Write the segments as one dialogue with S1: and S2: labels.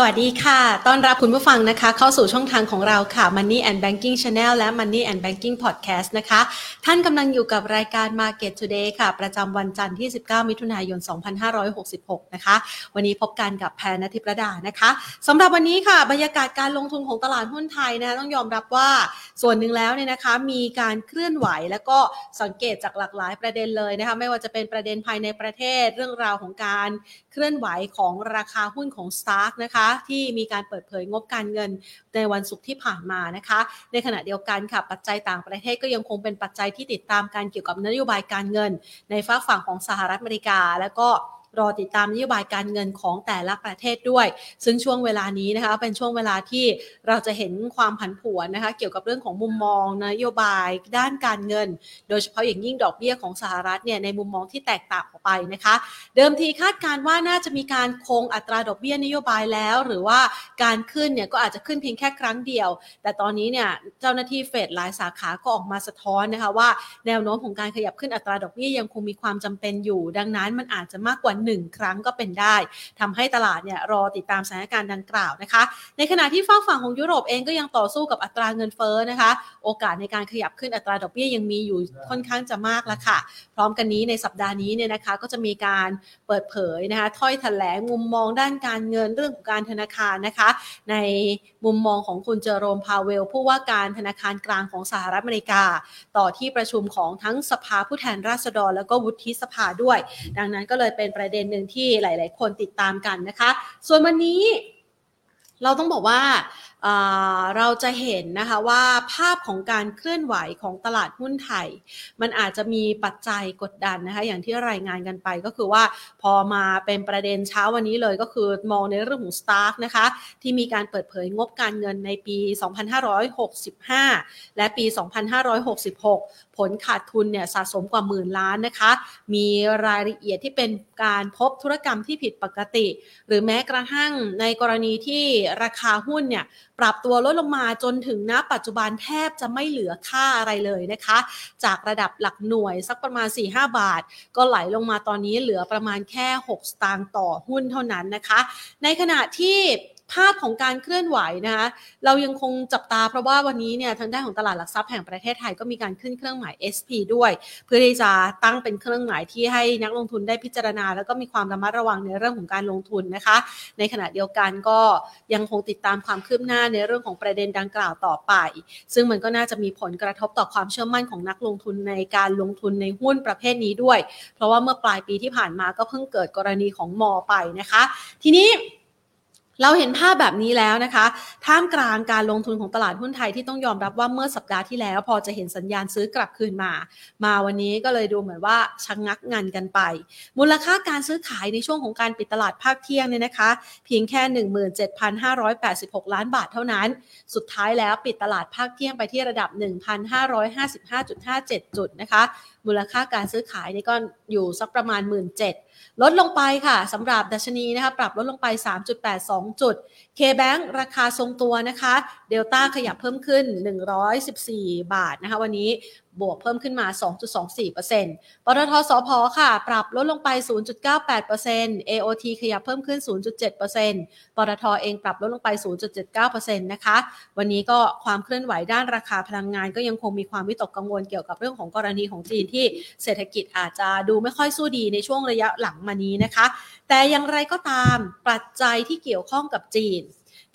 S1: สวัสดีค่ะ ต้อนรับคุณผู้ฟังนะคะ เข้าสู่ช่องทางของเราค่ะ Money and Banking Channel และ Money and Banking Podcast นะคะ ท่านกำลังอยู่กับรายการ Market Today ค่ะ ประจำวันจันทร์ที่ 19 มิถุนายน 2566 นะคะ วันนี้พบกันกับแพนธิประดานะคะสำหรับวันนี้ค่ะ บรรยากาศการลงทุนของตลาดหุ้นไทยนะคะต้องยอมรับว่าส่วนหนึ่งแล้วเนี่ยนะคะ มีการเคลื่อนไหวแล้วก็สังเกตจากหลากหลายประเด็นเลยนะคะ ไม่ว่าจะเป็นประเด็นภายในประเทศ เรื่องราวของการเคลื่อนไหวของราคาหุ้นของ Stark นะคะที่มีการเปิดเผยงบการเงินในวันศุกร์ที่ผ่านมานะคะ ในขณะเดียวกันค่ะปัจจัยต่างประเทศก็ยังคงเป็นปัจจัยที่ติดตามการเกี่ยวกับนโยบายการเงิน ในฝั่งของสหรัฐอเมริกา แล้วก็ รอติดตามนโยบายการเงินของแต่ละประเทศด้วย ซึ่งช่วงเวลานี้นะคะเป็นช่วงเวลาที่เราจะเห็นความผันผวนนะคะเกี่ยวกับเรื่องของมุมมองนโยบายด้านการเงิน โดยเฉพาะอย่างยิ่งดอกเบี้ยของสหรัฐเนี่ยในมุมมองที่แตกต่างออกไปนะคะ เดิมทีคาดการว่าน่าจะมีการคงอัตราดอกเบี้ยนโยบายแล้ว หรือว่าการขึ้นเนี่ยก็อาจจะขึ้นเพียงแค่ครั้งเดียว แต่ตอนนี้เนี่ยเจ้าหน้าที่เฟดหลายสาขาก็ออกมาสะท้อนนะคะว่าแนวโน้มของการขยับขึ้นอัตราดอกเบี้ยยังคงมีความจำเป็นอยู่ ดังนั้นมันอาจจะมากกว่า1 ครั้งก็เป็นได้ทำให้ตลาดเนี่ยรอติดตามสถานการณ์ดังกล่าวนะคะ ในขณะที่ฝั่งฝั่งของยุโรปเองก็ยังต่อสู้กับอัตราเงินเฟ้อนะคะ โอกาสในการขยับขึ้นอัตราดอกเบี้ยยังมีอยู่ค่อนข้างจะมากล้วค่ะ พร้อมกันนี้ในสัปดาห์นี้เนี่ยนะคะก็จะมีการเปิดเผยนะคะถ้อยแถลงมุมมองด้านการเงินเรื่องของการธนาคารนะคะ ในมุมมองของคุณเจอโรมพาเวล ผู้ว่าการธนาคารกลางของสหรัฐอเมริกา ต่อที่ประชุมของทั้งสภาผู้แทนราษฎร แล้วก็วุฒิสภาด้วย ดังนั้นก็เลยเป็นประเด็นหนึ่งที่หลาย ๆ คนติดตามกันนะคะ ส่วนวันนี้เราต้องบอกว่า เราจะเห็นนะคะว่าภาพของการเคลื่อนไหวของตลาดหุ้นไทย มันอาจจะมีปัจจัยกดดันนะคะอย่างที่รายงานกันไปก็คือว่าพอมาเป็นประเด็นเช้าวันนี้เลยก็คือมองในเรื่องของ Stark นะคะที่มีการเปิดเผยงบการเงินในปี 2565 และปี 2566 ผลขาดทุนเนี่ยสะสมกว่าหมื่นล้านนะคะ มีรายละเอียดที่เป็นการพบธุรกรรมที่ผิดปกติ หรือแม้กระทั่งในกรณีที่ราคาหุ้นเนี่ย ปรับตัวลดลงมาจนถึงณปัจจุบันแทบจะไม่เหลือค่าอะไรเลยนะคะ จากระดับหลักหน่วยสักประมาณ 4-5 บาท ก็ไหลลงมาตอนนี้เหลือประมาณแค่ 6 สตางค์ต่อหุ้นเท่านั้นนะคะ ในขณะที่ ภาพของการเคลื่อนไหวนะคะเรายังคงจับตาเพราะว่าวันนี้เนี่ยทางด้านของตลาดหลักทรัพย์แห่งประเทศไทยก็มีการขึ้นเครื่องหมาย SP ด้วย เพื่อที่จะตั้งเป็นเครื่องหมายที่ให้นักลงทุนได้พิจารณา แล้วก็มีความระมัดระวังในเรื่องของการลงทุนนะคะ ในขณะเดียวกันก็ยังคงติดตามความคืบหน้าในเรื่องของประเด็นดังกล่าวต่อไป ซึ่งมันก็น่าจะมีผลกระทบต่อความเชื่อมั่นของนักลงทุนในการลงทุนในหุ้นประเภทนี้ด้วย เพราะว่าเมื่อปลายปีที่ผ่านมาก็เพิ่งเกิดกรณีของมอไปนะคะ ทีนี้ เราเห็นภาพแบบนี้แล้วนะคะ ท่ามกลางการลงทุนของตลาดหุ้นไทยที่ต้องยอมรับว่าเมื่อสัปดาห์ที่แล้ว พอจะเห็นสัญญาณซื้อกลับคืนมา มาวันนี้ก็เลยดูเหมือนว่าชะงงักงันกันไป มูลค่าการซื้อขายในช่วงของการปิดตลาดภาคเที่ยงเนี่ยนะคะ เพียงแค่ 17,586 ล้านบาทเท่านั้น สุดท้ายแล้วปิดตลาดภาคเที่ยงไปที่ระดับ 1,555.57 จุดนะคะ มูลค่าการซื้อขายนี่ก็อยู่สักประมาณ 17,000ลดลงไปค่ะสำหรับดัชนีนะคะปรับลดลงไป 3.82 จุด K-Bank ราคาทรงตัวนะคะเดลต้าขยับเพิ่มขึ้น 114 บาทนะคะวันนี้ บวกเพิ่มขึ้นมา 2.24%ปตทสพค่ะ ปรับลดลงไป 0.98% AOT ขยับเพิ่มขึ้น 0.7%ปตทเองปรับลดลงไป 0.79%นะคะ วันนี้ก็ความเคลื่อนไหวด้านราคาพลังงาน ก็ยังคงมีความวิตกกังวลเกี่ยวกับเรื่องของกรณีของจีนที่เศรษฐกิจอาจจะดูไม่ค่อยสู้ดีในช่วงระยะหลังมานี้นะคะ แต่อย่างไรก็ตามปัจจัยที่เกี่ยวข้องกับจีน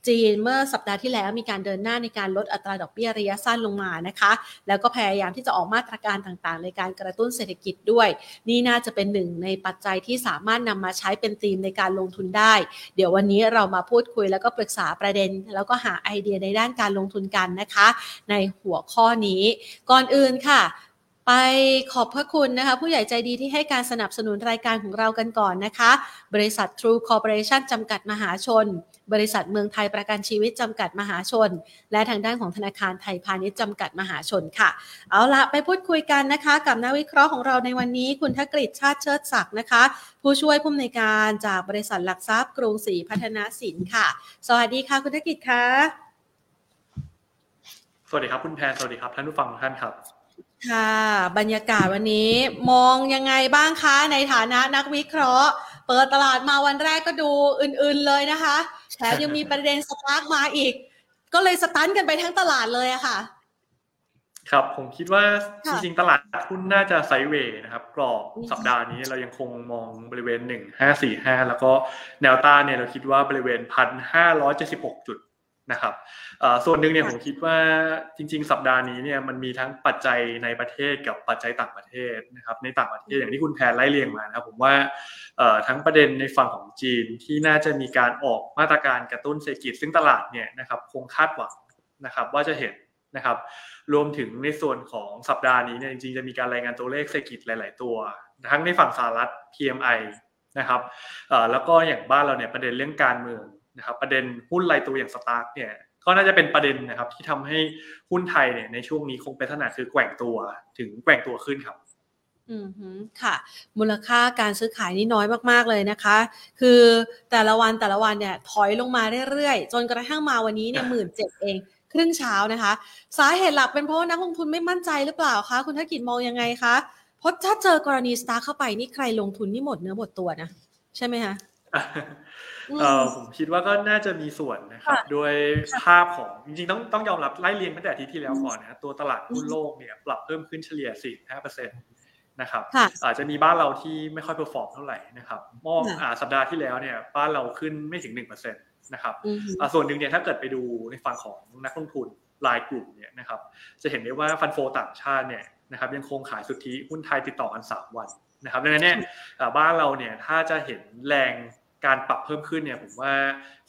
S1: จีนเมื่อสัปดาห์ที่แล้วมีการเดินหน้าในการลดอัตราดอกเบี้ยระยะสั้นลงมานะคะ แล้วก็พยายามที่จะออกมาตรการต่างๆ ในการกระตุ้นเศรษฐกิจด้วย นี่น่าจะเป็นหนึ่งในปัจจัยที่สามารถนำมาใช้เป็นธีมในการลงทุนได้ เดี๋ยววันนี้เรามาพูดคุยแล้วก็ปรึกษาประเด็น แล้วก็หาไอเดียในด้านการลงทุนกันนะคะ ในหัวข้อนี้ก่อนอื่นค่ะ ไปขอบพระคุณนะคะ ผู้ใหญ่ใจดีที่ให้การสนับสนุนรายการของเรากันก่อนนะคะ บริษัท True Corporation จำกัดมหาชน บริษัทเมืองไทยประกันชีวิตจำกัดมหาชน และทางด้านของธนาคารไทยพาณิชย์จำกัดมหาชนค่ะ เอาละไปพูดคุยกันนะคะ กับนักวิเคราะห์ของเราในวันนี้ คุณทกฤษชาติเชิดศักดิ์นะคะ ผู้ช่วยผู้อำนวยการจากบริษัทหลักทรัพย์กรุงศรีพัฒนาสินค่ะ สวัสดีค่ะ คุณทกฤษค่ะ
S2: สวัสดีครับคุณแพรสวัสดีครับท่านผู้ฟังทุกท่านครับ
S1: ค่ะ บรรยากาศวันนี้มองยังไงบ้างคะในฐานะนักวิเคราะห์ เปิดตลาดมาวันแรกก็ดูอื่นๆเลยนะคะแถมยังมีประเด็นสตาร์กมาอีก ก็เลยสตันกันไปทั้งตลาดเลยอะค่ะ
S2: ครับผมคิดว่าจริงๆ ตลาดหุ้นน่าจะไซด์เวย์นะครับ กรอบสัปดาห์นี้เรายังคงมองบริเวณ 1545 แล้วก็แนวต้านเนี่ยเราคิดว่าบริเวณ 1,576 จุดนะครับ ส่วนหนึ่งเนี่ยผมคิดว่าจริง ๆ สัปดาห์นี้เนี่ยมันมีทั้งปัจจัยในประเทศกับปัจจัยต่างประเทศนะครับในต่างประเทศอย่างที่คุณแพนไล่เรียงมานะครับผมว่าทั้งประเด็นในฝั่งของจีนที่น่าจะมีการออกมาตรการกระตุ้นเศรษฐกิจซึ่งตลาดเนี่ยนะครับคงคาดหวังนะครับว่าจะเห็นนะครับรวมถึงในส่วนของสัปดาห์นี้เนี่ยจริงๆจะมีการรายงานตัวเลขเศรษฐกิจหลาย ๆ ตัว ทั้งในฝั่งสหรัฐ PMI นะครับแล้วก็อย่างบ้านเราเนี่ยประเด็นเรื่องการเมืองนะครับประเด็นหุ้นรายตัวอย่างสตาร์กเนี่ย ก็น่าจะเป็นประเด็นนะครับ ที่ทำให้หุ้นไทยเนี่ยในช่วงนี้คงเป็นขนาดคือแกว่งตัวถึงแกว่งตัวขึ้นครับ
S1: อืมค่ะ มูลค่าการซื้อขายนี่น้อยมากๆเลยนะคะ คือแต่ละวันแต่ละวันเนี่ยถอยลงมาเรื่อยๆ จนกระทั่งมาวันนี้เนี่ยหมื่นเจ็ดเองครึ่งเช้านะคะ สาเหตุหลักเป็นเพราะนักลงทุนไม่มั่นใจหรือเปล่าคะคุณทักกิจมองยังไงคะเพราะถ้าเจอกรณีสตาร์กเข้าไปนี่ใครลงทุนนี่หมดเนื้อหมดตัวนะ ใช่ไหมคะ
S2: เออผมคิดว่าก็น่าจะมีส่วนนะครับด้วยภาพของจริงๆต้องต้องยอมรับไล่เรียงตั้งแต่อาทิตย์ที่แล้วก่อนนะตัวตลาดหุ้นโลกเนี่ยปรับเพิ่มขึ้นเฉลี่ย 4-5%นะครับอาจจะมีบ้านเราที่ไม่ค่อย perform เท่าไหร่นะครับมองสัปดาห์ที่แล้วเนี่ยบ้านเราขึ้นไม่ถึง 1%นะครับส่วนหนึ่งเนี่ยถ้าเกิดไปดูในฝั่งของนักลงทุนรายกลุ่มเนี่ยนะครับจะเห็นได้ว่า fund flow ต่างชาติเนี่ยนะครับยังคงขายสุทธิหุ้นไทยติดต่อกัน 3 วันนะครับดังนั้นเนี่ยบ้านเราเนี่ยถ้าจะเห็นแรง การปรับเพิ่มขึ้นเนี่ยผมว่า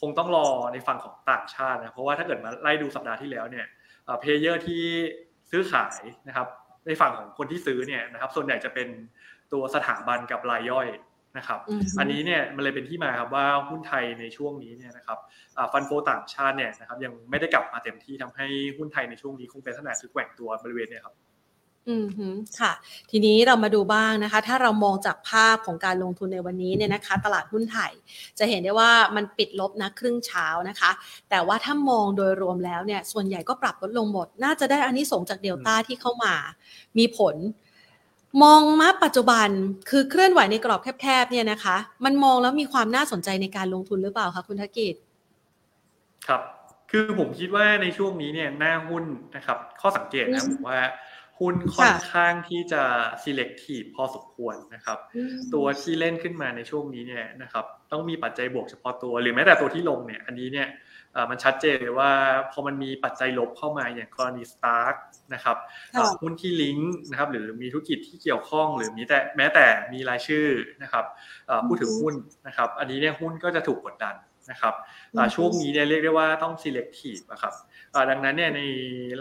S2: คงต้องรอในฝั่งของต่างชาตินะเพราะว่าถ้าเกิดมาไล่ดูสัปดาห์ที่แล้วเนี่ยเพลเยอร์ที่ซื้อขายนะครับในฝั่งของคนที่ซื้อเนี่ยนะครับส่วนใหญ่จะเป็นตัวสถาบันกับรายย่อยนะครับอันนี้เนี่ยมันเลยเป็นที่มาครับว่าหุ้นไทยในช่วงนี้เนี่ยนะครับฟันโฟต่างชาติเนี่ยนะครับยังไม่ได้กลับมาเต็มที่ทำให้หุ้นไทยในช่วงนี้คงเป็นลักษณะคือแกว่งตัวบริเวณเนี่ยครับ
S1: อืมค่ะ ทีนี้เรามาดูบ้างนะคะ ถ้าเรามองจากภาพของการลงทุนในวันนี้เนี่ยนะคะ ตลาดหุ้นไทย จะเห็นได้ว่ามันปิดลบนะครึ่งเช้านะคะ แต่ว่าถ้ามองโดยรวมแล้วเนี่ย ส่วนใหญ่ก็ปรับลดลงหมด น่าจะได้อันนี้ส่งจากเดลต้าที่เข้ามา มีผล มองมาปัจจุบันคือเคลื่อนไหวในกรอบแคบๆเนี่ยนะคะ มันมองแล้วมีความน่าสนใจในการลงทุนหรือเปล่าคะคุณธกิจ
S2: ครับ คือผมคิดว่าในช่วงนี้เนี่ยหน้าหุ้นนะครับ ข้อสังเกตนะผมว่า หุ้นค่อนข้างที่จะ selective พอสมควรนะครับ ตัวที่เล่นขึ้นมาในช่วงนี้เนี่ยนะครับต้องมีปัจจัยบวกเฉพาะตัว หรือแม้แต่ตัวที่ลงเนี่ยอันนี้เนี่ยมันชัดเจนเลยว่าพอมันมีปัจจัยลบเข้ามาอย่างกรณี Stark นะครับหุ้นที่ลิงก์นะครับหรือมีธุรกิจที่เกี่ยวข้อง หรือมีแต่แม้แต่มีรายชื่อนะครับผู้ถือหุ้นนะครับ อันนี้เนี่ยหุ้นก็จะถูกกดดันนะครับช่วงนี้เนี่ยเรียกได้ว่าต้อง selective นะครับดังนั้นเนี่ยใน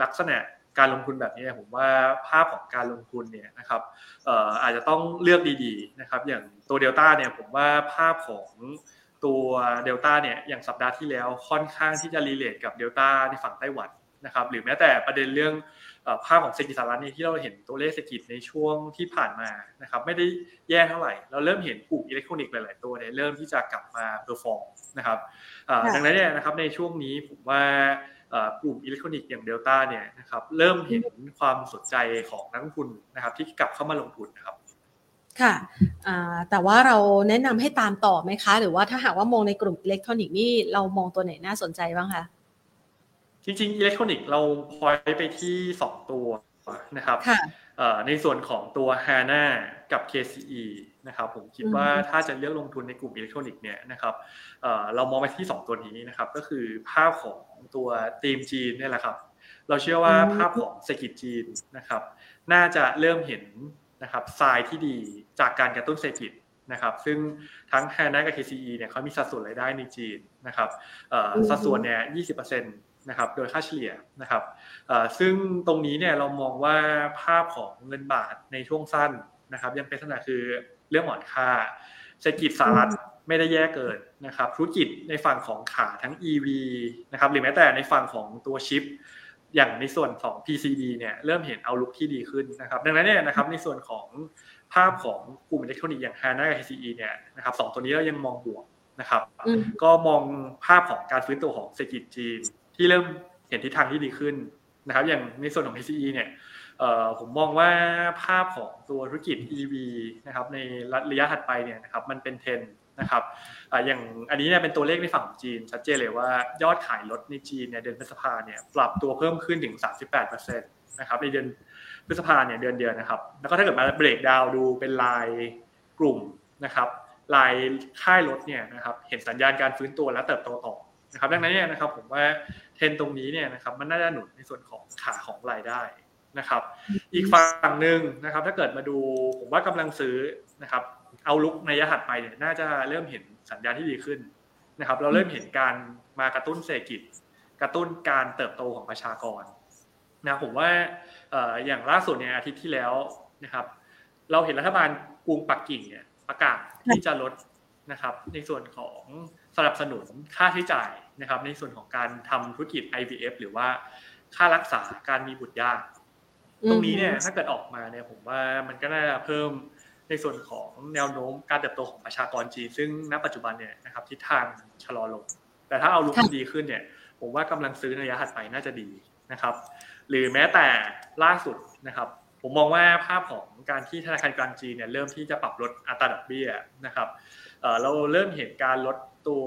S2: ลักษณะ การลงทุนแบบนี้ผมว่าภาพของการลงทุนเนี่ยนะครับอาจจะต้องเลือกดีๆนะครับ อย่างตัวเดลต้าเนี่ยผมว่าภาพของตัวเดลต้าเนี่ยอย่างสัปดาห์ที่แล้วค่อนข้างที่จะ relate กับเดลต้าในฝั่งไต้หวันนะครับหรือแม้แต่ประเด็นเรื่องภาพของเศรษฐกิจสหรัฐนี่ที่เราเห็นตัวเลขเศรษฐกิจในช่วงที่ผ่านมานะครับไม่ได้แย่เท่าไหร่ เราเริ่มเห็นกลุ่มอิเล็กทรอนิกส์หลาย ๆ ตัวเนี่ยเริ่มที่จะกลับมา perform นะครับดังนั้นเนี่ยนะครับในช่วงนี้ผมว่า กลุ่มอิเล็กทรอนิกส์อย่างเดลต้าเนี่ยนะครับเริ่มเห็นความสนใจของนักลงทุนนะครับ ที่กลับเข้ามาลงทุนนะครับ
S1: ค่ะแต่ว่าเราแนะนำให้ตามต่อไหมคะ หรือว่าถ้าหากว่ามองในกลุ่มอิเล็กทรอนิกส์นี่เรามองตัวไหนน่าสนใจบ้างคะ
S2: จริงๆอิเล็กทรอนิกส์เราพอยไปที่ 2 ตัวนะครับในส่วนของตัว HANA กับ KCE นะครับผมคิดว่าถ้าจะเลือกลงทุนในกลุ่มอิเล็กทรอนิกส์เนี่ยนะครับเรามองไปที่ 2 ตัวนี้นะครับ ก็คือภาพของ ตัวทีมจีนนี่แหละครับ เราเชื่อว่าภาพของเศรษฐกิจจีนนะครับ น่าจะเริ่มเห็นนะครับทรายที่ดีจากการกระตุ้นเศรษฐกิจนะครับ ซึ่งทั้ง HANA กับ KCE เนี่ยเขามีสัดส่วนรายได้ในจีนนะครับสัดส่วนเนี่ย20%นะครับ โดยค่าเฉลี่ยนะครับซึ่งตรงนี้เนี่ยเรามองว่าภาพของเงินบาทในช่วงสั้นนะครับ ยังเป็นลักษณะคือเรื่องหมอนค่าเศรษฐกิจสหรัฐ ไม่ได้แย่เกินนะครับธุรกิจในฝั่งของขาทั้ง EV นะครับหรือแม้แต่ในฝั่งของตัวชิป อย่างในส่วนของ PCB เนี่ยเริ่มเห็นเอาลุกที่ดีขึ้นนะครับดังนั้นเนี่ยนะครับในส่วนของภาพของกลุ่มอิเล็กทรอนิกส์อย่าง HANA กับ HCE เนี่ยนะครับสองตัวนี้เรายังมองบวกนะครับ ก็มองภาพของการฟื้นตัวของเศรษฐกิจจีน ที่เริ่มเห็นทิศทางที่ดีขึ้นนะครับอย่างในส่วนของ HCE เนี่ยผมมองว่าภาพของตัวธุรกิจ EV นะครับในระยะถัดไปเนี่ยนะครับมันเป็นเทรน นะครับอย่างอันนี้เนี่ยเป็นตัวเลขในฝั่งของจีน ชัดเจนเลยว่ายอดขายรถในจีนเนี่ยเดือนพฤษภาเนี่ยปรับตัวเพิ่มขึ้นถึง 38%นะครับในเดือนพฤษภาเนี่ยเดือนเดียวนะครับ แล้วก็ถ้าเกิดมาเบรกดาวดูเป็นลายกลุ่มนะครับลายค่ายรถเนี่ยนะครับเห็นสัญญาณการฟื้นตัวและเติบโตต่อนะครับดังนั้นเนี่ยนะครับผมว่าเทรนตรงนี้เนี่ยนะครับมันน่าจะหนุนในส่วนของขาของรายได้นะครับ อีกฝั่งหนึ่งนะครับ ถ้าเกิดมาดูผมว่ากำลังซื้อนะครับ เอาลุกในระยะถัดไปเนี่ยน่าจะเริ่มเห็นสัญญาณที่ดีขึ้นนะครับ เราเริ่มเห็นการมากระตุ้นเศรษฐกิจ กระตุ้นการเติบโตของประชากรนะผมว่าอย่างล่าสุดเนี่ยอาทิตย์ที่แล้วนะครับ เราเห็นรัฐบาลกรุงปักกิ่งเนี่ยประกาศที่จะลดนะครับ ในส่วนของสนับสนุนค่าใช้จ่ายนะครับ ในส่วนของการทำธุรกิจ IVF หรือว่าค่ารักษาการมีบุตรยากตรงนี้เนี่ยถ้าเกิดออกมาเนี่ยผมว่ามันก็น่าจะเพิ่ม ในส่วนของแนวโน้มการเติบโตของประชากรจีนซึ่งณปัจจุบันเนี่ยนะครับทิศทางชะลอลง แต่ถ้าเอาลุกดีขึ้นเนี่ยผมว่ากำลังซื้อในระยะถัดไปน่าจะดีนะครับ หรือแม้แต่ล่าสุดนะครับ ผมมองว่าภาพของการที่ธนาคารกลางจีนเนี่ยเริ่มที่จะปรับลดอัตราดอกเบี้ยนะครับเราเริ่มเห็นการลดตัว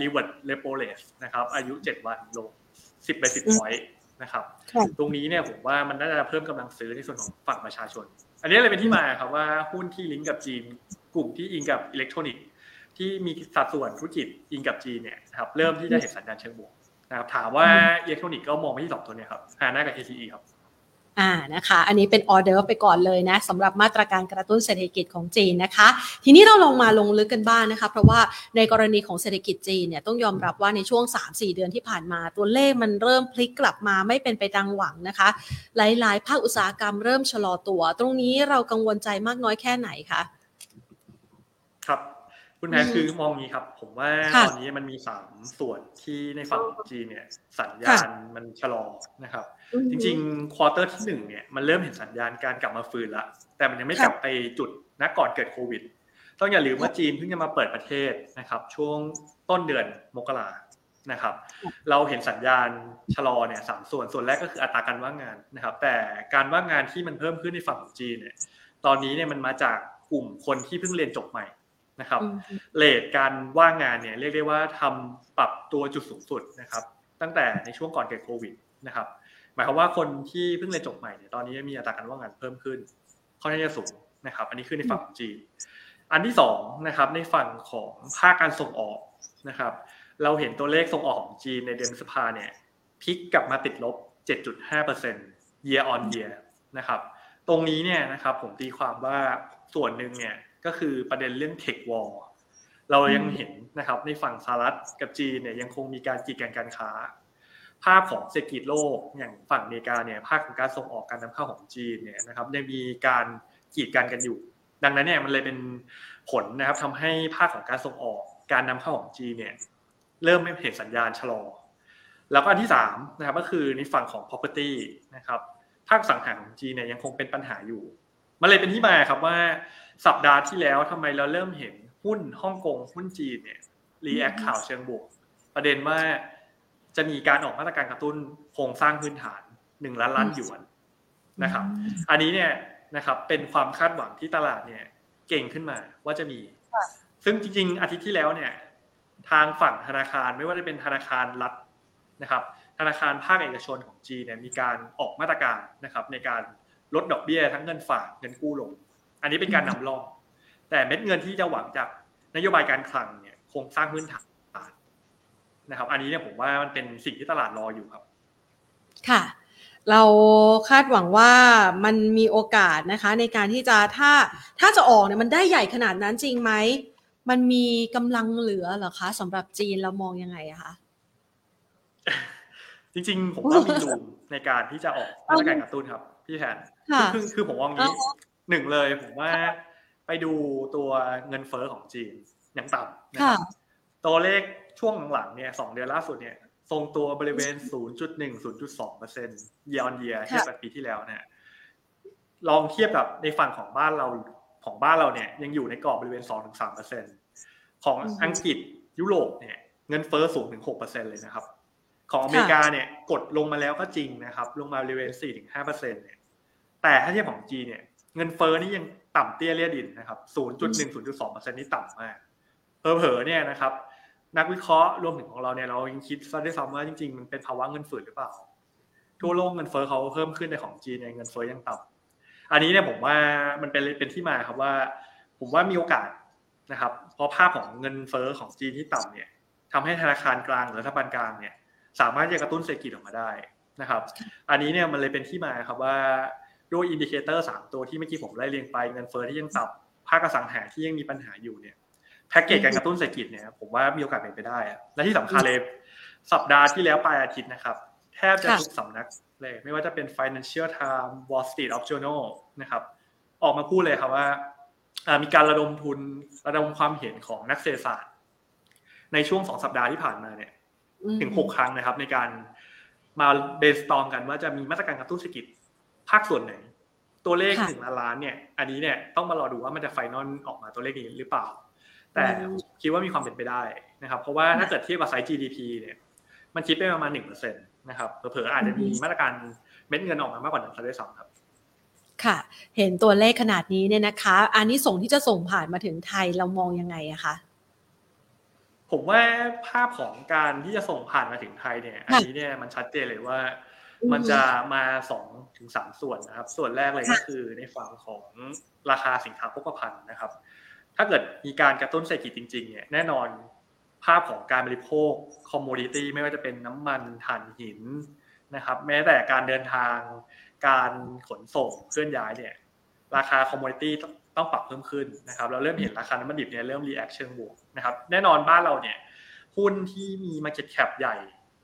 S2: reward repo rate นะครับอายุ 7 วันลง 10 ไป 10 point นะครับ ตรงนี้เนี่ยผมว่ามันน่าจะเพิ่มกำลังซื้อในส่วนของฝั่งประชาชน อันนี้เลยเป็นที่มาครับว่าหุ้นที่ลิงก์กับจีน กลุ่มที่อิงกับอิเล็กทรอนิกส์ที่มีสัดส่วนธุรกิจอิงกับจีนเนี่ยครับเริ่มที่จะเห็นสัญญาณเชิงบวกนะครับถามว่าอิเล็กทรอนิกส์ก็มองไปที่สองตัวนี้ครับฮาน่ากับ ACE ครับ
S1: อ่านะคะ อันนี้เป็นออเดอร์ไปก่อนเลยนะสำหรับมาตรการกระตุ้นเศรษฐกิจของจีนนะคะ ทีนี้เราลงมาลงลึกกันบ้างนนะคะ เพราะว่าในกรณีของเศรษฐกิจจีนเนี่ยต้องยอมรับว่าในช่วง 3-4 เดือนที่ผ่านมา ตัวเลขมันเริ่มพลิกกลับมาไม่เป็นไปดังหวังนะคะ หลาย ๆ ภาคอุตสาหกรรมเริ่มชะลอตัว ตรงนี้เรากังวลใจมากน้อยแค่ไหนคะ
S2: คุณแม่คือมองนี้ครับ ผมว่าตอนนี้มันมีสามส่วนที่ในฝั่งจีนเนี่ยสัญญาณมันชะลอนะครับ จริงๆควอเตอร์ที่หนึ่งเนี่ยมันเริ่มเห็นสัญญาณการกลับมาฟื้นละแต่มันยังไม่กลับไปจุดนักก่อนเกิดโควิด ต้องอย่าลืมว่าจีนเพิ่งจะมาเปิดประเทศนะครับ ช่วงต้นเดือนมกรานะครับ เราเห็นสัญญาณชะลอเนี่ยสามส่วนส่วนแรกก็คืออัตราการว่างงานนะครับ แต่การว่างงานที่มันเพิ่มขึ้นในฝั่งของจีนเนี่ย ตอนนี้เนี่ยมันมาจากกลุ่มคนที่เพิ่งเรียนจบใหม่ นะครับเลทการว่างงานเนี่ยเรียกได้ว่าทำปรับตัวจุดสูงสุดนะครับ ตั้งแต่ในช่วงก่อนเกิดโควิดนะครับหมายความว่าคนที่เพิ่งเรียนจบใหม่เนี่ยตอนนี้มีอัตราการว่างงานเพิ่มขึ้นค่อนข้างจะสูงนะครับ อันนี้คือในฝั่งของจีนอันที่สองนะครับในฝั่งของภาคการส่งออกนะครับ เราเห็นตัวเลขส่งออกของจีนในเดือนพฤษภาเนี่ยพลิกกลับมาติดลบ 7.5% year on year นะครับ ตรงนี้เนี่ยนะครับผมตีความว่าส่วนหนึ่งเนี่ย ก็คือประเด็นเรื่องเทควอลเรายังเห็นนะครับในฝั่งสหรัฐกับจีนเนี่ยยังคงมีการกีดกันการค้า ภาพของเศรษฐกิจโลกอย่างฝั่งอเมริกาเนี่ยภาคของการส่งออกการนำเข้าของจีนเนี่ยนะครับยังมีการกีดกันกันอยู่ ดังนั้นเนี่ยมันเลยเป็นผลนะครับทำให้ภาคของการส่งออกการนำเข้าของจีนเนี่ยเริ่มไม่เห็นสัญญาณชะลอ แล้วก็อันที่3นะครับก็คือในฝั่งของ property นะครับภาคสังหารของจีนเนี่ยยังคงเป็นปัญหาอยู่ มันเลยเป็นที่มาครับว่า สัปดาห์ที่แล้วทำไมเราเริ่มเห็นหุ้นฮ่องกงหุ้นจีนเนี่ยรีแอคข่าวเชิงบวก ประเด็นว่าจะมีการออกมาตรการกระตุ้นโครงสร้างพื้นฐานหนึ่งล้านล้านหยวนนะครับ อันนี้เนี่ยนะครับเป็นความคาดหวังที่ตลาดเนี่ยเก่งขึ้นมาว่าจะมี ซึ่งจริงๆอาทิตย์ที่แล้วเนี่ยทางฝั่งธนาคารไม่ว่าจะเป็นธนาคารรัฐนะครับ ธนาคารภาคเอกชนของจีนเนี่ยมีการออกมาตรการนะครับในการลดดอกเบี้ยทั้งเงินฝากเงินกู้ลง อันนี้เป็นการนำร่อง แต่เม็ดเงินที่จะหวังจากนโยบายการคลังเนี่ยคงสร้างพื้นฐานนะครับ อันนี้เนี่ยผมว่ามันเป็นสิ่งที่ตลาดรออยู่ครับ
S1: ค่ะ เราคาดหวังว่ามันมีโอกาสนะคะ ในการที่จะถ้าถ้าจะออกเนี่ยมันได้ใหญ่ขนาดนั้นจริงไหมมันมีกำลังเหลือเหรอคะสำหรับจีนเรามองยังไงอะคะ
S2: จริงๆ ผมว่ามีดูในการที่จะออกมาตรการกระตุ้นครับ พี่แทนคือคือผมมองนี้ หนึ่งเลยผมว่าไปดูตัวเงินเฟอ้อของจีนยังต่ำนะครับตัวเลขช่วงหลังเนี่ยสองเดือนล่าสุดเนี่ย ทรงตัวบริเวณ 0.1 0.2เปอร์เซ็นต์ year on year เทียบกับปีที่แล้วเนี่ยลองเทียบกับในฝั่งของบ้านเราของบ้านเราเนี่ยยังอยู่ในกรอบบริเวณ 2-3เปอร์เซ็นต์ของอังกฤษยุโรปเนี่ยเงินเฟอ้อสูงถึง 6เปอร์เซ็นต์เลยนะครับ ของอเมริกาเนี่ยกดลงมาแล้วก็จริงนะครับ ลงมาบริเวณ 4-5เปอร์เซ็นต์เนี่ยแต่ถ้าเทียบของจีเนี่ย เงินเฟ้อนี่ยังต่ำเตี้ยเลียดินนะครับ 0.1 0.2เปอร์เซ็นต์นี่ต่ำมากเผลอๆเนี่ยนะครับ นักวิเคราะห์รวมถึงของเราเนี่ยเรายังคิดซะด้วยซ้ำว่าจริงๆมันเป็นภาวะเงินฝืดหรือเปล่า ทั่วโลกเงินเฟ้อเขาเพิ่มขึ้นในของจีนเงินเฟ้อยังต่ำอันนี้เนี่ยผมว่ามันเป็นเป็นที่มาครับว่า ผมว่ามีโอกาสนะครับ เพราะภาพของเงินเฟ้อของจีนที่ต่ำเนี่ยทำให้ธนาคารกลางหรือรัฐบาลกลางเนี่ย สามารถจะกระตุ้นเศรษฐกิจออกมาได้นะครับ อันนี้เนี่ยมันเลยเป็นที่มาครับว่า ด้วย indicator สามตัวที่เมื่อกี้ผมไล่เรียงไปเงินเฟ้อที่ยังต่ำภาคอสังหาที่ยังมีปัญหาอยู่เนี่ยแพ็กเกจการกระตุ้นเศรษฐกิจเนี่ยผมว่ามีโอกาสเป็นไปได้และที่สำคัญเลยสัปดาห์ที่แล้วปลายอาทิตย์นะครับ แทบจะทุกสำนักเลย ไม่ว่าจะเป็น Financial Times Wall Street Journal นะครับ ออกมาพูดเลยครับว่ามีการระดมทุนระดมความเห็นของนักเศรษฐศาสตร์ ในช่วงสองสัปดาห์ที่ผ่านมาเนี่ย ถึงหกครั้งนะครับ ในการมา brainstorm กันว่าจะมีมาตรการกระตุ้นเศรษฐกิจ ภาคส่วนไหน ตัวเลขหนึ่งล้านเนี่ย อันนี้เนี่ยต้องมารอดูว่ามันจะ final ออกมาตัวเลขนี้หรือเปล่า แต่คิดว่ามีความเป็นไปได้นะครับ เพราะว่าถ้าเกิดเทียบกับไซส์ GDP เนี่ยมันคิดเป็นประมาณหนึ่งเปอร์เซ็นตนะครับเผลอๆอาจจะมีมาตรการเม็ดเงินออกมามากกว่านั้นซะด้วยซ้ำครับ
S1: ค่ะเห็นตัวเลขขนาดนี้เนี่ยนะคะ อันนี้ส่งที่จะส่งผ่านมาถึงไทยเรามองยังไงอะคะ
S2: ผมว่าภาพของการที่จะส่งผ่านมาถึงไทยเนี่ย อันนี้เนี่ยมันชัดเจนเลยว่า มันจะมาสองถึงสามส่วนนะครับ ส่วนแรกเลยก็คือในฝั่งของราคาสินค้าโภคภัณฑ์นะครับ ถ้าเกิดมีการกระตุ้นเศรษฐกิจจริงๆเนี่ยแน่นอนภาพของการบริโภค commodity ไม่ว่าจะเป็นน้ำมันถ่านหินนะครับ แม้แต่การเดินทาง การขนส่งเคลื่อนย้ายเนี่ย ราคา commodity ต้องปรับเพิ่มขึ้นนะครับเราเริ่มเห็นราคาน้ำมันดิบเนี่ยเริ่ม react เชิงบวกนะครับแน่นอนบ้านเราเนี่ยหุ้นที่มี Market Cap ใหญ่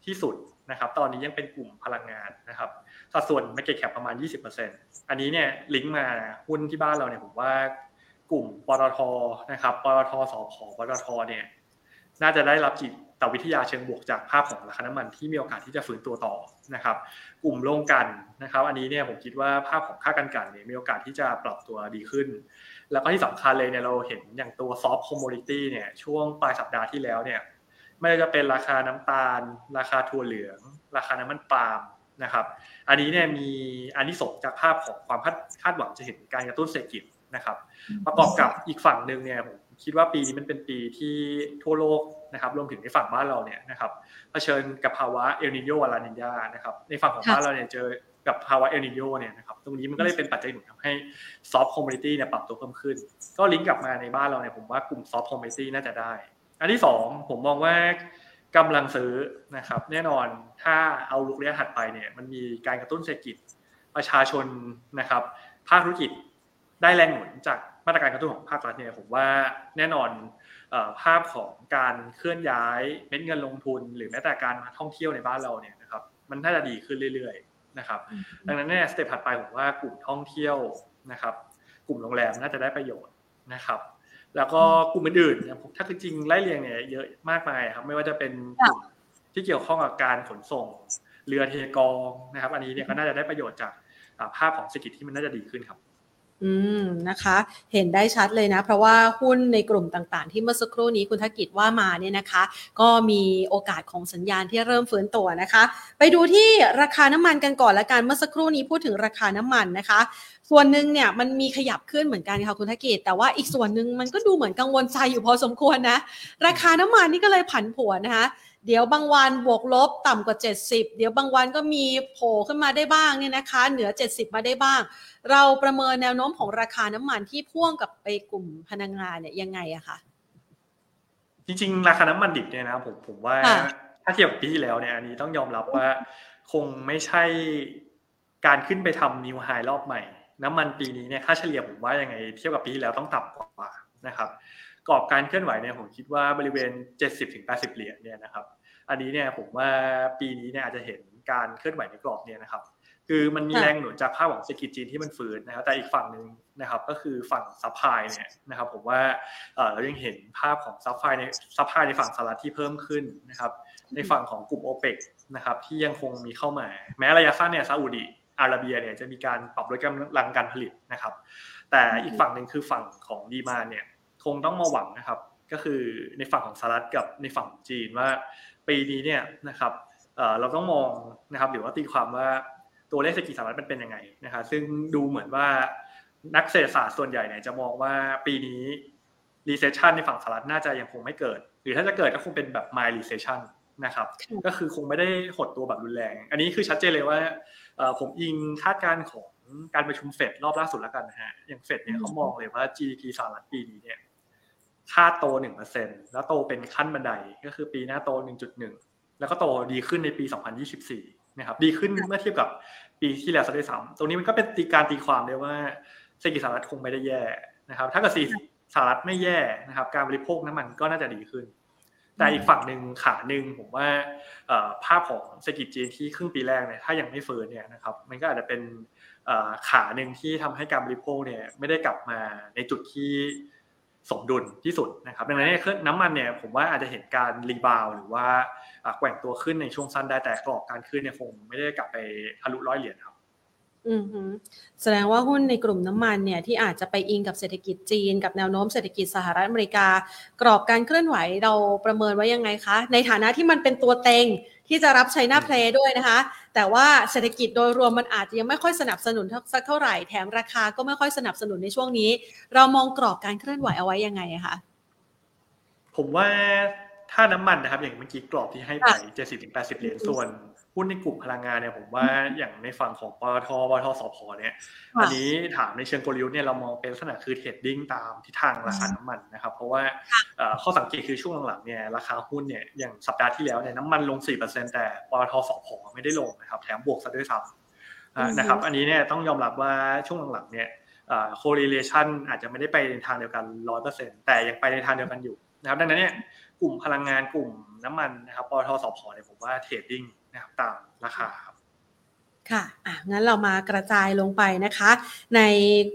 S2: ที่สุด นะครับตอนนี้ยังเป็นกลุ่มพลังงานนะครับสัดส่วน Market Cap ประมาณ 20%อันนี้เนี่ยลิงก์มาหุ้นที่บ้านเราเนี่ยผมว่ากลุ่มปตทนะครับปตท.สผ. ปตท.เนี่ยน่าจะได้รับจิตวิทยาเชิงบวกจากภาพของราคาน้ำมันที่มีโอกาสที่จะฟื้นตัวต่อนะครับ กลุ่มโรงกลั่นนะครับ อันนี้เนี่ยผมคิดว่าภาพของค่าการกลั่นเนี่ยมีโอกาสที่จะปรับตัวดีขึ้น แล้วก็ที่สำคัญเลยเนี่ยเราเห็นอย่างตัว soft commodity เนี่ยช่วงปลายสัปดาห์ที่แล้วเนี่ย ไม่ว่าจะเป็นราคาน้ำตาล ราคาถั่วเหลือง ราคาน้ำมันปาล์มนะครับ อันนี้เนี่ยมีอานิสงส์จากภาพของความคาดหวังจะเห็นการกระตุ้นเศรษฐกิจนะครับ ประกอบกับอีกฝั่งหนึ่งเนี่ยผมคิดว่าปีนี้มันเป็นปีที่ทั่วโลกนะครับรวมถึงในฝั่งบ้านเราเนี่ยนะครับเผชิญกับภาวะเอลนีโญลานีญานะครับในฝั่งของบ้านเราเนี่ยเจอกับภาวะเอลนีโญเนี่ยนะครับตรงนี้มันก็เลยเป็นปัจจัยหนุนทำให้ soft commodity เนี่ยปรับตัวเพิ่มขึ้น ก็ลิงก์กลับมาในบ้านเราเนี่ยผมว่ากลุ่ม soft commodity น่าจะได้ อันที่2ผมมองว่ากำลังซื้อนะครับ แน่นอนถ้าเอาลุกระยะถัดไปเนี่ยมันมีการกระตุ้นเศรษฐกิจประชาชนนะครับภาคธุรกิจได้แรงหนุนจากมาตรการกระตุ้นของภาครัฐเนี่ยผมว่าแน่นอนภาพของการเคลื่อนย้ายเม็ดเงินลงทุน หรือแม้แต่การท่องเที่ยวในบ้านเราเนี่ยนะครับมันน่าจะดีขึ้นเรื่อยๆนะครับดังนั้นเนี่ยสเต็ปถัดไปผมว่ากลุ่มท่องเที่ยวนะครับ กลุ่มโรงแรมน่าจะได้ประโยชน์นะครับ แล้วก็กลุ่มอื่นๆถ้าคือจริงไล่เรียงเนี่ยเยอะมากมายครับ ไม่ว่าจะเป็นกลุ่มที่เกี่ยวข้องกับการขนส่ง เรือเทกองนะครับ อันนี้เนี่ยก็น่าจะได้ประโยชน์จากภาพของเศรษฐกิจที่มันน่าจะดีขึ้นครับ
S1: อืมนะคะ เห็นได้ชัดเลยนะ เพราะว่าหุ้นในกลุ่มต่างๆ ที่เมื่อสักครู่นี้คุณธกิจว่ามาเนี่ยนะคะ ก็มีโอกาสของสัญญาณที่เริ่มฟื้นตัวนะคะ ไปดูที่ราคาน้ำมันกันก่อนละกันเมื่อสักครู่นี้พูดถึงราคาน้ำมันนะคะส่วนหนึ่งเนี่ยมันมีขยับขึ้นเหมือนกันค่ะคุณธกิจ แต่ว่าอีกส่วนหนึ่งมันก็ดูเหมือนกังวลใจอยู่พอสมควรนะ ราคาน้ำมันนี่ก็เลยผันผวนนะคะ เดี๋ยวบางวันบวกลบต่ำกว่า 70 เดี๋ยวบางวันก็มีโผล่ขึ้นมาได้บ้างเนี่ยนะคะ เหนือ 70 มาได้บ้าง เราประเมินแนวโน้มของราคาน้ำมันที่พ่วงกับไปกลุ่มพลังงานเนี่ยยังไงอะคะ
S2: จริงๆ ราคาน้ำมันดิบเนี่ยนะผมผมว่าถ้าเทียบกับปีที่แล้วเนี่ยอันนี้ต้องยอมรับว่าคงไม่ใช่การขึ้นไปทำ new high รอบใหม่ น้ำมันปีนี้เนี่ยค่าเฉลี่ยผมว่ายังไง เทียบกับปีที่แล้วต้องต่ำกว่านะครับ กรอบการเคลื่อนไหวเนี่ยผมคิดว่าบริเวณ 70-80 เหรียญเนี่ยนะครับ อันนี้เนี่ยผมว่าปีนี้เนี่ยอาจจะเห็นการเคลื่อนไหวในกรอบเนี่ยนะครับ คือมันมีแรงหนุนจากภาพของเศรษฐกิจจีนที่มันฟื้นนะครับแต่อีกฝั่งหนึ่งนะครับก็คือฝั่ง supply เนี่ยนะครับผมว่าเรายังเห็นภาพของ supply ในsupply ในฝั่งสหรัฐที่เพิ่มขึ้นนะครับ ในฝั่งของกลุ่มโอเปกนะครับที่ยังคงมีเข้ามา แม้ระยะสั้นเนี่ยซาอุดีอาระเบียเนี่ยจะมีการปรับลดกำลังการผลิตนะครับ แต่อีกฝั่งหนึ่งคือฝั่งของ demand เนี่ย คงต้องมาหวังนะครับ ก็คือในฝั่งของสหรัฐกับในฝั่งจีนว่าปีนี้เนี่ยนะครับเราต้องมองนะครับหรือว่าตีความว่าตัวเลขเศรษฐกิจสหรัฐมันเป็นยังไงนะครับซึ่งดูเหมือนว่านักเศรษฐศาสตร์ส่วนใหญ่เนี่ยจะมองว่าปีนี้ recession ในฝั่งสหรัฐน่าจะยังคงไม่เกิด หรือถ้าจะเกิดก็คงเป็นแบบ mild recession นะครับ ก็คือคงไม่ได้หดตัวแบบรุนแรง อันนี้คือชัดเจนเลยว่าผมอิงคาดการณ์ของการประชุมเฟดรอบล่าสุดแล้วกันนะฮะอย่างเฟดเนี่ยเขามองเลยว่า GDP สหรัฐปีนี้เนี่ย คาดโตหนึ่งเปอร์เซ็นแล้วโตเป็นขั้นบันไดก็คือปีหน้าโตหนึ่งจุดหนึ่งแล้วก็โตดีขึ้นในปีสองพันยี่สิบสี่นะครับ ดีขึ้นเมื่อเทียบกับปีที่แล้วซะด้วยซ้ำตรงนี้มันก็เป็นตีการตีความได้ว่าเศรษฐกิจสหรัฐคงไม่ได้แย่นะครับ ถ้าเกิดสหรัฐไม่แย่นะครับ การบริโภคน้ำมันก็น่าจะดีขึ้น แต่อีกฝั่งหนึ่งขาหนึ่งผมว่าภาพของเศรษฐกิจจีนที่ครึ่งปีแรกเนี่ยถ้ายังไม่เฟิร์นเนี่ยนะครับ มันก็อาจจะเป็นขาหนึ่งที่ทำให้การบริโภคเนี่ยไม่ได้กลับมาในจุดที่ สมดุลที่สุดนะครับดังนั้นเนี่ยน้ำมันเนี่ยผมว่าอาจจะเห็นการ rebound หรือว่าแกว่งตัวขึ้นในช่วงสั้นได้แต่กรอบการขึ้นเนี่ยคงไม่ได้กลับไปทะลุร้อยเหรียญครับ
S1: อืมแสดงว่าหุ้นในกลุ่มน้ำมันเนี่ยที่อาจจะไปอิงกับเศรษฐกิจจีน กับแนวโน้มเศรษฐกิจสหรัฐอเมริกา กรอบการเคลื่อนไหวเราประเมินไว้ยังไงคะ ในฐานะที่มันเป็นตัวเต็ง ที่จะรับไชน่าเพลย์ด้วยนะคะ แต่ว่าเศรษฐกิจโดยรวมมันอาจจะยังไม่ค่อยสนับสนุนสักเท่าไหร่แถมราคาก็ไม่ค่อยสนับสนุนในช่วงนี้ เรามองกรอบการเคลื่อนไหวเอาไว้ยังไงคะ
S2: ผมว่าถ้าน้ำมันนะครับอย่างเมื่อกี้กรอบที่ให้ไปเจ็ดสิบถึงแปดสิบเหรียญส่วน หุ้นในกลุ่มพลังงานเนี่ยผมว่าอย่างในฝั่งของปตทปตทสพเนี่ยอันนี้ถามในเชิงกลยุทธ์เนี่ยเรามองเป็นลักษณะคือเทรดดิ้งตามทิศทางราคาน้ำมันนะครับเพราะว่าข้อสังเกตคือช่วงหลังๆเนี่ยราคาหุ้นเนี่ยอย่างสัปดาห์ที่แล้วเนี่ยน้ำมันลง 4%แต่ปตทสพไม่ได้ลงนะครับแถมบวกซะด้วยซ้ำนะครับอันนี้เนี่ยต้องยอมรับว่าช่วงหลังๆเนี่ย correlation อาจจะไม่ได้ไปในทางเดียวกันร้อยเปอร์เซ็นแต่ยังไปในทางเดียวกันอยู่นะครับดังนั้นเนี่ยกลุ่มพลังงานกลุ่มน้ำมันนะครับปตท.สผ.เนี่ยผมว่า trading นะครับตามราคาครับ
S1: ค่ะอะ งั้นเรามากระจายลงไปนะคะ ใน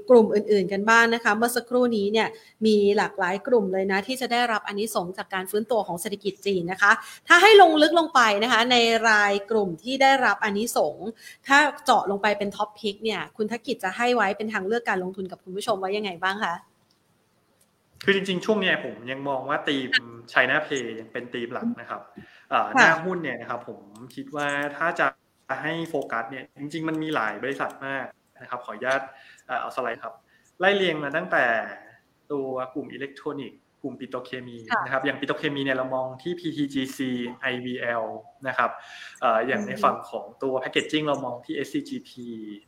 S1: กลุ่มอื่นๆกันบ้างนนะคะ เมื่อสักครู่นี้เนี่ยมีหลากหลายกลุ่มเลยนะ ที่จะได้รับอานิสงส์จากการฟื้นตัวของเศรษฐกิจจีนนะคะ ถ้าให้ลงลึกลงไปนะคะ ในรายกลุ่มที่ได้รับอานิสงส์ถ้าเจาะลงไปเป็น top pick เนี่ย คุณธกิจจะให้ไว้เป็นทางเลือกการลงทุนกับคุณผู้ชมไว้ยังไงบ้างคะ
S2: คือจริงๆ ช่วงนี้ผมยังมองว่าตีมไชน่าเพย์ยังเป็นตีมหลักนะครับหน้าหุ้นเนี่ยนะครับผมคิดว่าถ้าจะให้โฟกัสเนี่ยจริง ๆ มันมีหลายบริษัทมากนะครับ ขออนุญาตเอาสไลด์ครับ ไล่เรียงมาตั้งแต่ตัวกลุ่มอิเล็กทรอนิกส์กลุ่มปิโตรเคมีนะครับอย่างปิโตรเคมีเนี่ยเรามองที่ PTGC IVL นะครับอย่างในฝั่งของตัวแพคเกจจิ้งเรามองที่ SCGP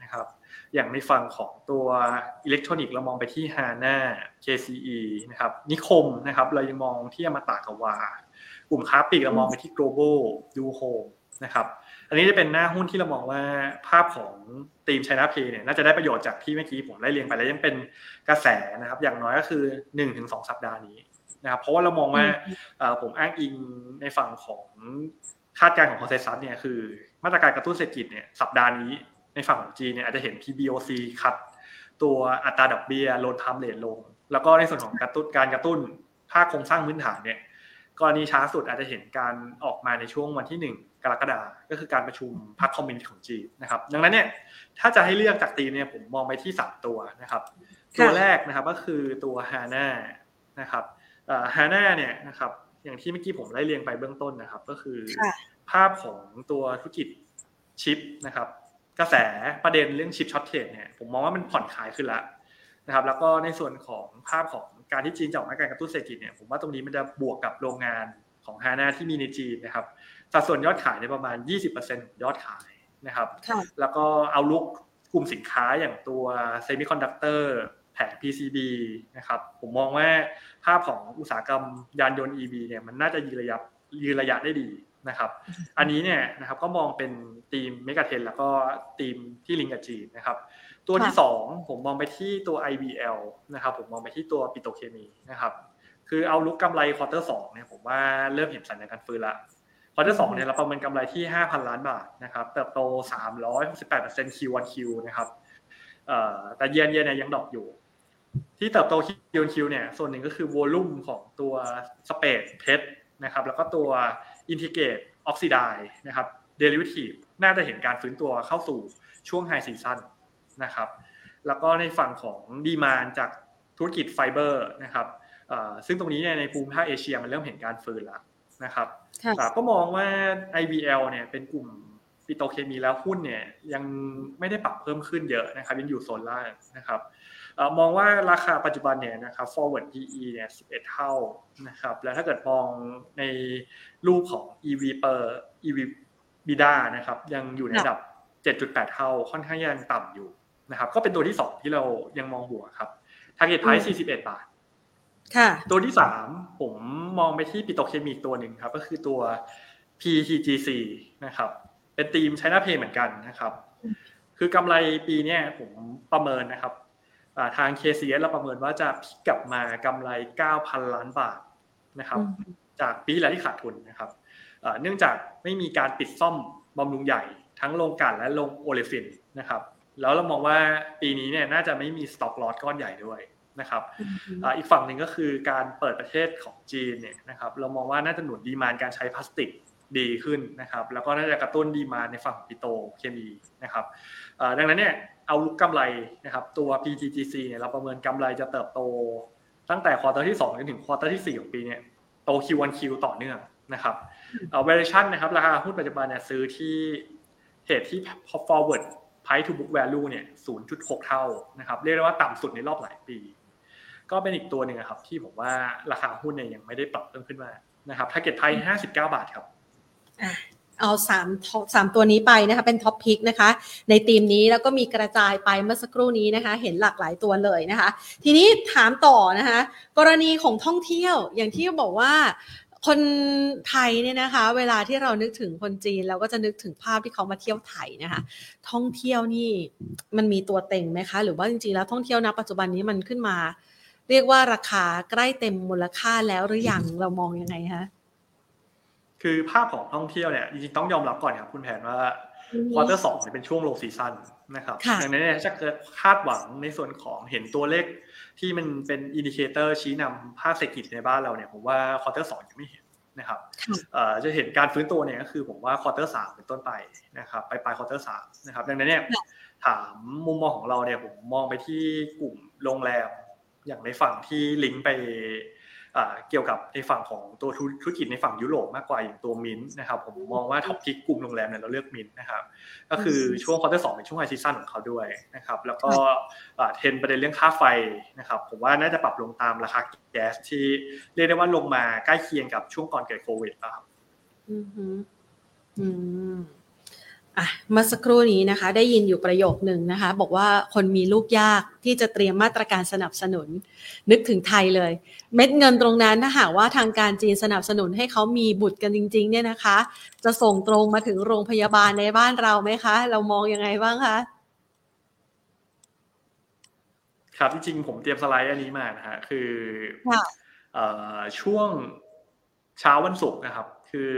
S2: นะครับ อย่างในฝั่งของตัวอิเล็กทรอนิกส์เรามองไปที่ HANA KCE นะครับนิคมนะครับเรายังมองที่อมตะกวากลุ่มค้าปลีกเรามองไปที่ Global DoHome นะครับอันนี้จะเป็นหน้าหุ้นที่เรามองว่าภาพของทีม China Pay เนี่ยน่าจะได้ประโยชน์จากที่เมื่อกี้ผมไล่เรียงไปแล้วยังเป็นกระแสนะครับอย่างน้อยก็คือ 1-2 สัปดาห์นี้นะครับเพราะว่าเรามองว่าผมอ้างอิงในฝั่งของคาดการณ์ของ consensus เนี่ยคือมาตรการกระตุ้นเศรษฐกิจเนี่ยสัปดาห์นี้ ในฝั่งของจีนเนี่ยอาจจะเห็น PBOC คัดตัวอัตราดอกเบี้ยลดทำเลทลง แล้วก็ในส่วนของกระตุ้นการกระตุ้นภาคโครงสร้างพื้นฐานเนี่ยกรณีช้าสุดอาจจะเห็นการออกมาในช่วงวันที่ 1 กรกฎาคมก็คือการประชุมพรรคคอมมิวนิสต์ของจีนนะครับ ดังนั้นเนี่ยถ้าจะให้เลือกจากตีเนี่ยผมมองไปที่ 3 ตัวนะครับ ตัวแรกนะครับก็คือตัวฮาน่านะครับฮาน่าเนี่ยนะครับอย่างที่เมื่อกี้ผมไล่เรียงไปเบื้องต้นนะครับ ก็คือภาพของตัวธุรกิจชิปนะครับ กระแสประเด็นเรื่อง chip shortage เนี่ยผมมองว่ามันผ่อนคลายขึ้นแล้วนะครับ แล้วก็ในส่วนของภาพของการที่จีนจะออกมาตรการกระตุ้นเศรษฐกิจเนี่ยผมว่าตรงนี้มันจะบวกกับโรงงานของ HANA ที่มีในจีนนะครับสัดส่วนยอดขายในประมาณ 20%ของยอดขายนะครับ แล้วก็ outlook กลุ่มสินค้าอย่างตัว semiconductorแผง PCB นะครับ ผมมองว่าภาพของอุตสาหกรรมยานยนต์ EV เนี่ยมันน่าจะยืนระยะยืนระยะได้ดี นะครับ อันนี้เนี่ยนะครับก็มองเป็น theme megatrend แล้วก็ทีมที่ลิงกับจีนนะครับ ตัวที่สองผมมองไปที่ตัว IVL นะครับ ผมมองไปที่ตัวปิโตรเคมีนะครับ คือ outlook กำไร quarter สองเนี่ยผมว่าเริ่มเห็นสัญญาณการฟื้นละ quarter สองเนี่ยเราประเมินกำไรที่ 5,000 ล้านบาทนะครับเติบโต 368% Q on Q นะครับแต่ Y on Y เนี่ยยังดอกอยู่ ที่เติบโต Q on Q เนี่ยส่วนหนึ่งก็คือ volume ของตัวสเปซเพชรนะครับ แล้วก็ตัว integrated oxide นะครับ derivative น่าจะเห็นการฟื้นตัวเข้าสู่ช่วง high season นะครับแล้วก็ในฝั่งของ demand จากธุรกิจไฟเบอร์นะครับซึ่งตรงนี้เนี่ยในภูมิภาคเอเชียมันเริ่มเห็นการฟื้นแล้วนะครับก็มองว่า IBL เนี่ยเป็นกลุ่มปิโตเคมีแล้วหุ้นเนี่ยยังไม่ได้ปรับเพิ่มขึ้นเยอะนะครับยังอยู่โซนล่างนะครับมองว่าราคาปัจจุบันเนี่ยนะครับ forward PE เนี่ย11 เท่านะครับแล้วถ้าเกิดมองใน รูปของ EV per EV bida นะครับ ยังอยู่ในระดับ 7.8 เท่าค่อนข้างยังต่ำอยู่นะครับ ก็เป็นตัวที่2ที่เรายังมองบวกครับ target price 41 บาท
S1: ค่ะ
S2: ตัวที่3ผมมองไปที่ปิโตรเคมีตัวหนึ่งครับ ก็คือตัว PTGC นะครับ เป็นทีม China Pay เหมือนกันนะครับ คือกำไรปีนี้ผมประเมินนะครับทาง KCS เราประเมินว่าจะพลิกกลับมากำไร 9,000 ล้านบาทนะครับ จากปีแล้วที่ขาดทุนนะครับเนื่องจากไม่มีการปิดซ่อมบำรุงใหญ่ ทั้งโรงกลั่นและโรงโอเลฟินนะครับแล้วเรามองว่าปีนี้เนี่ยน่าจะไม่มี stock loss ก้อนใหญ่ด้วยนะครับอีกฝั่งหนึ่งก็คือการเปิดประเทศของจีนเนี่ยนะครับเรามองว่าน่าจะหนุน demand การใช้พลาสติกดีขึ้นนะครับแล้วก็น่าจะกระตุ้น demand ในฝั่งปิโตรเคมีนะครับดังนั้นเนี่ย outlook กำไรนะครับตัว PTTGC เนี่ยเราประเมินกำไรจะเติบโตตั้งแต่ quarter ที่2จนถึง quarter ที่4ของปีเนี่ย โต Q1Q ต่อเนื่องนะครับเอา valuation นะครับราคาหุ้นปัจจุบันเนี่ยซื้อที่เทรดที่ forward price to book value เนี่ย 0.6 เท่านะครับเรียกได้ว่าต่ำสุดในรอบหลายปี ก็เป็นอีกตัวหนึ่งครับที่ผมว่าราคาหุ้นเนี่ยยังไม่ได้ปรับเพิ่มขึ้นมานะครับ target price 59 บาทครับ
S1: เอาสามสามตัวนี้ไปนะคะเป็นท็อปพิกนะคะในทีมนี้แล้วก็มีกระจายไปเมื่อสักครู่นี้นะคะ เห็นหลากหลายตัวเลยนะคะ ทีนี้ถามต่อนะคะ กรณีของท่องเที่ยวอย่างที่บอกว่าคนไทยเนี่ยนะคะ เวลาที่เรานึกถึงคนจีนเราก็จะนึกถึงภาพที่เขามาเที่ยวไทยนะคะ ท่องเที่ยวนี่มันมีตัวเต็งไหมคะ หรือว่าจริงๆแล้วท่องเที่ยวนะปัจจุบันนี้มันขึ้นมา เรียกว่าราคาใกล้เต็มมูลค่าแล้วหรือยังเรามองยังไงคะ
S2: คือภาพของท่องเที่ยวเนี่ยจริงๆต้องยอมรับก่อนครับคุณแผนว่า quarter สองเป็นช่วง low season นะครับดังนั้นเนี่ยถ้าเกิดคาดหวังในส่วนของเห็นตัวเลขที่มันเป็น indicator ชี้นำภาคเศรษฐกิจในบ้านเราเนี่ยผมว่า quarter สองยังไม่เห็นนะครับจะเห็นการฟื้นตัวเนี่ยก็คือผมว่า quarter สามเป็นต้นไปนะครับไปปลาย quarter สามนะครับดังนั้นเนี่ยถามมุมมองของเราเนี่ยผมมองไปที่กลุ่มโรงแรมอย่างในฝั่งที่ลิงก์ไป เกี่ยวกับในฝั่งของตัวธุรกิจในฝั่งยุโรปมากกว่าอย่างตัวมินนะครับผมมองว่า top pick กลุ่มโรงแรมเนี่ยเราเลือกมินนะครับก็คือช่วง quarter สองเป็นช่วง high season ของเขาด้วยนะครับแล้วก็เทรนประเด็นเรื่องค่าไฟนะครับผมว่าน่าจะปรับลงตามราคาแก๊สที่เรียกได้ว่าลงมาใกล้เคียงกับช่วงก่อนเกิดโควิดครับ
S1: อืมอืม อะเมื่อสักครู่นี้นะคะ ได้ยินอยู่ประโยคหนึ่งนะคะ บอกว่าคนมีลูกยากที่จะเตรียมมาตรการสนับสนุน นึกถึงไทยเลย เม็ดเงินตรงนั้นถ้าหากว่าทางการจีนสนับสนุนให้เขามีบุตรกันจริง ๆ เนี่ยนะคะ จะส่งตรงมาถึงโรงพยาบาลในบ้านเราไหมคะ เรามองยังไงบ้างคะ
S2: ครับจริงๆผมเตรียมสไลด์อันนี้มานะฮะคือช่วงเช้าวันศุกร์นะครับ คือ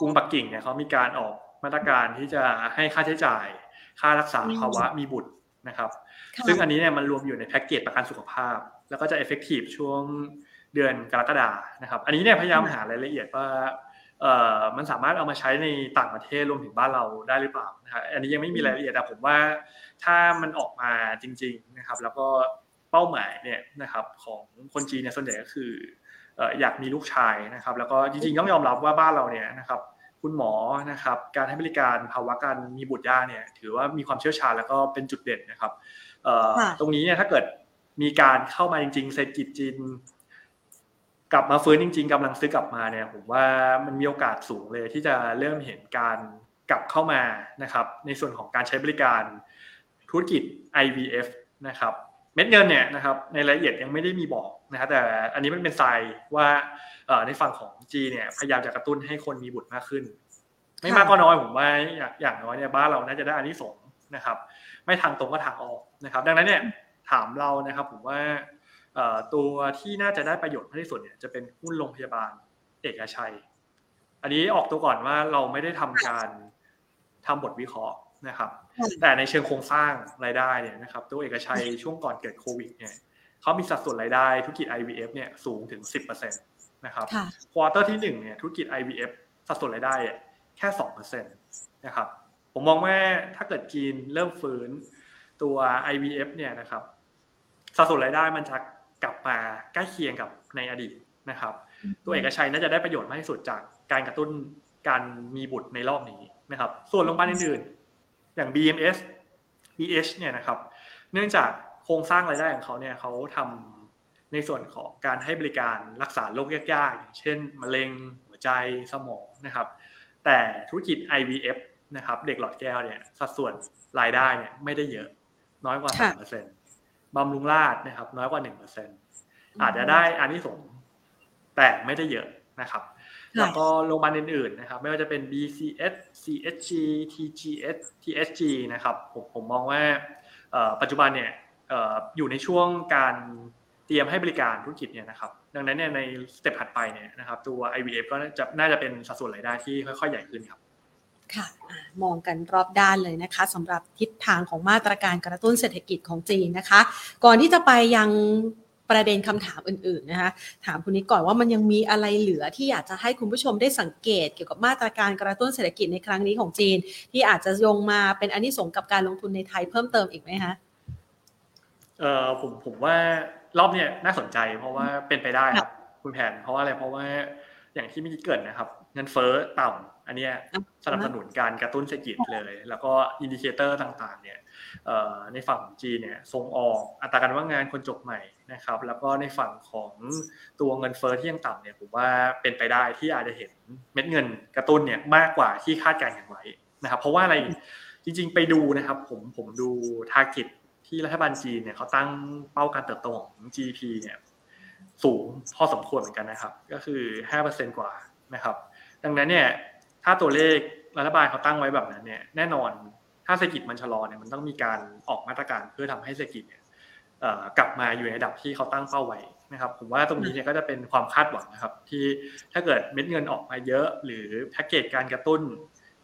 S2: กรุงปักกิ่งเนี่ยเขามีการออก มาตรการที่จะให้ค่าใช้จ่าย ค่ารักษาภาวะมีบุตรนะครับ ซึ่งอันนี้เนี่ยมันรวมอยู่ในแพ็กเกจประกันสุขภาพ แล้วก็จะเอฟเฟกตีฟช่วงเดือนกรกฎานะครับ อันนี้เนี่ยพยายามหารายละเอียดว่าเอ่อมันสามารถเอามาใช้ในต่างประเทศรวมถึงบ้านเราได้หรือเปล่านะครับอันนี้ยังไม่มีรายละเอียดแต่ผมว่าถ้ามันออกมาจริง ๆนะครับ แล้วก็เป้าหมายเนี่ยนะครับของคนจีนเนี่ยส่วนใหญ่ก็คืออยากมีลูกชายนะครับ แล้วก็จริงๆต้องยอมรับว่าบ้านเราเนี่ยนะครับ คุณหมอนะครับการให้บริการภาวะการมีบุตรยากเนี่ยถือว่ามีความเชี่ยวชาญแล้วก็เป็นจุดเด่นนะครับตรงนี้เนี่ยถ้าเกิดมีการเข้ามาจริงๆเศรษฐกิจจีนกลับมาฟื้นจริง ๆกำลังซื้อกลับมาเนี่ยผมว่ามันมีโอกาสสูงเลยที่จะเริ่มเห็นการกลับเข้ามานะครับในส่วนของการใช้บริการธุรกิจ IVF นะครับ เม็ดเงินเนี่ยนะครับในรายละเอียดยังไม่ได้มีบอกนะครับแต่อันนี้มันเป็นทรายว่าในฝั่งของ G เนี่ยพยายามจะกระตุ้นให้คนมีบุตรมากขึ้น ไม่มากก็น้อยผมว่าอย่างน้อยเนี่ยบ้านเราน่าจะได้อันนี้สงนะครับ ไม่ทางตรงก็ทางออกนะครับ ดังนั้นเนี่ยถามเรานะครับผมว่าตัวที่น่าจะได้ประโยชน์มากที่สุดเนี่ยจะเป็นหุ้นโรงพยาบาลเอกชัย อันนี้ออกตัวก่อนว่าเราไม่ได้ทำการทำบทวิเคราะห์ นะครับ แต่ในเชิงโครงสร้างรายได้เนี่ยนะครับตัวเอกชัยช่วงก่อนเกิดโควิดเนี่ยเขามีสัดส่วนรายได้ธุรกิจ IVF เนี่ยสูงถึง 10%นะครับ quarter ที่หนึ่งเนี่ยธุรกิจ IVF สัดส่วนรายได้แค่สองเปอร์เซ็นต์นะครับผมมองว่าถ้าเกิดจีนเริ่มฟื้นตัว IVF เนี่ยนะครับสัดส่วนรายได้มันจะกลับมาใกล้เคียงกับในอดีตนะครับ ตัวเอกชัยน่าจะได้ประโยชน์มากที่สุดจากการกระตุ้นการมีบุตรในรอบนี้นะครับ ส่วนโรงพยาบาลอื่นๆ อย่าง BMS BH เนี่ยนะครับ เนื่องจากโคครงสร้างรายได้ของเขาเนี่ยเขาทำในส่วนของการให้บริการรักษาโรคยากๆ อย่างเช่น มะเร็งหัวใจสมองนะครับ แต่ธุรกิจ IVF นะครับ เด็กหลอดแก้วเนี่ยสัดส่วนรายได้เนี่ยไม่ได้เยอะ น้อยกว่าสามเปอร์เซ็นต์บำรุงราษฎร์นะครับ น้อยกว่าหนึ่งเปอร์เซ็นต์อาจจะได้อานิสงส์แต่ไม่ได้เยอะนะครับ แล้วก็โรงพยาบาลอื่นๆนะครับ ไม่ว่าจะเป็น BCH CHG TGS TSG นะครับผมผมมองว่าปัจจุบันเนี่ยอยู่ในช่วงการเตรียมให้บริการธุรกิจเนี่ยนะครับ ดังนั้นเนี่ยใน step ถัดไปเนี่ยนะครับตัว IVF ก็จะน่าจะเป็นสัดส่วนรายได้ที่ค่อยๆใหญ่ขึ้นครับ
S1: ค่ะมองกันรอบด้านเลยนะคะสำหรับทิศทางของมาตรการกระตุ้นเศรษฐกิจของจีนนะคะ ก่อนที่จะไปยัง ประเด็นคำถามอื่นๆนะคะถามคุณนิกก่อนว่ามันยังมีอะไรเหลือที่อยากจะให้คุณผู้ชมได้สังเกต เกี่ยวกับมาตรการกระตุ้นเศรษฐกิจในครั้งนี้ของจีน ที่อาจจะยงมาเป็นอันนี้สงกับการลงทุนในไทยเพิ่มเติมอีกไหมคะ
S2: เอ่อผมผมว่ารอบเนี้ยน่าสนใจ เพราะว่าเป็นไปได้ครับ คุณแผน เพราะว่าอะไรเพราะว่าอย่างที่ไม่เกิดนะครับ เงินเฟ้อต่ำอันนี้สนับสนุนการกระตุ้นเศรษฐกิจเลย แล้วก็ indicator ต่างๆ เนี่ยในฝั่งของจีนเนี่ยส่งออกอัตราการว่างงานคนจบใหม่ นะครับ แล้วก็ในฝั่งของตัวเงินเฟ้อที่ยังต่ำเนี่ยผมว่าเป็นไปได้ที่อาจจะเห็นเม็ดเงินกระตุ้นเนี่ยมากกว่าที่คาดการณ์กันไว้นะครับ เพราะว่าอะไรจริง ๆ ไปดูนะครับ ผมผมดู target ที่รัฐบาลจีนเนี่ยเขาตั้งเป้าการเติบโตของ GDP เนี่ยสูงพอสมควรเหมือนกันนะครับ ก็คือ5%กว่านะครับ ดังนั้นเนี่ยถ้าตัวเลขรัฐบาลเขาตั้งไว้แบบนั้นเนี่ยแน่นอนถ้าเศรษฐกิจมันชะลอเนี่ยมันต้องมีการออกมาตรการเพื่อทำให้เศรษฐกิจเนี่ย กลับมาอยู่ในระดับที่เขาตั้งเป้าไว้นะครับผมว่าตรงนี้เนี่ยก็จะเป็นความคาดหวังนะครับ ที่ถ้าเกิดเม็ดเงินออกมาเยอะ หรือแพ็กเกจการกระตุ้น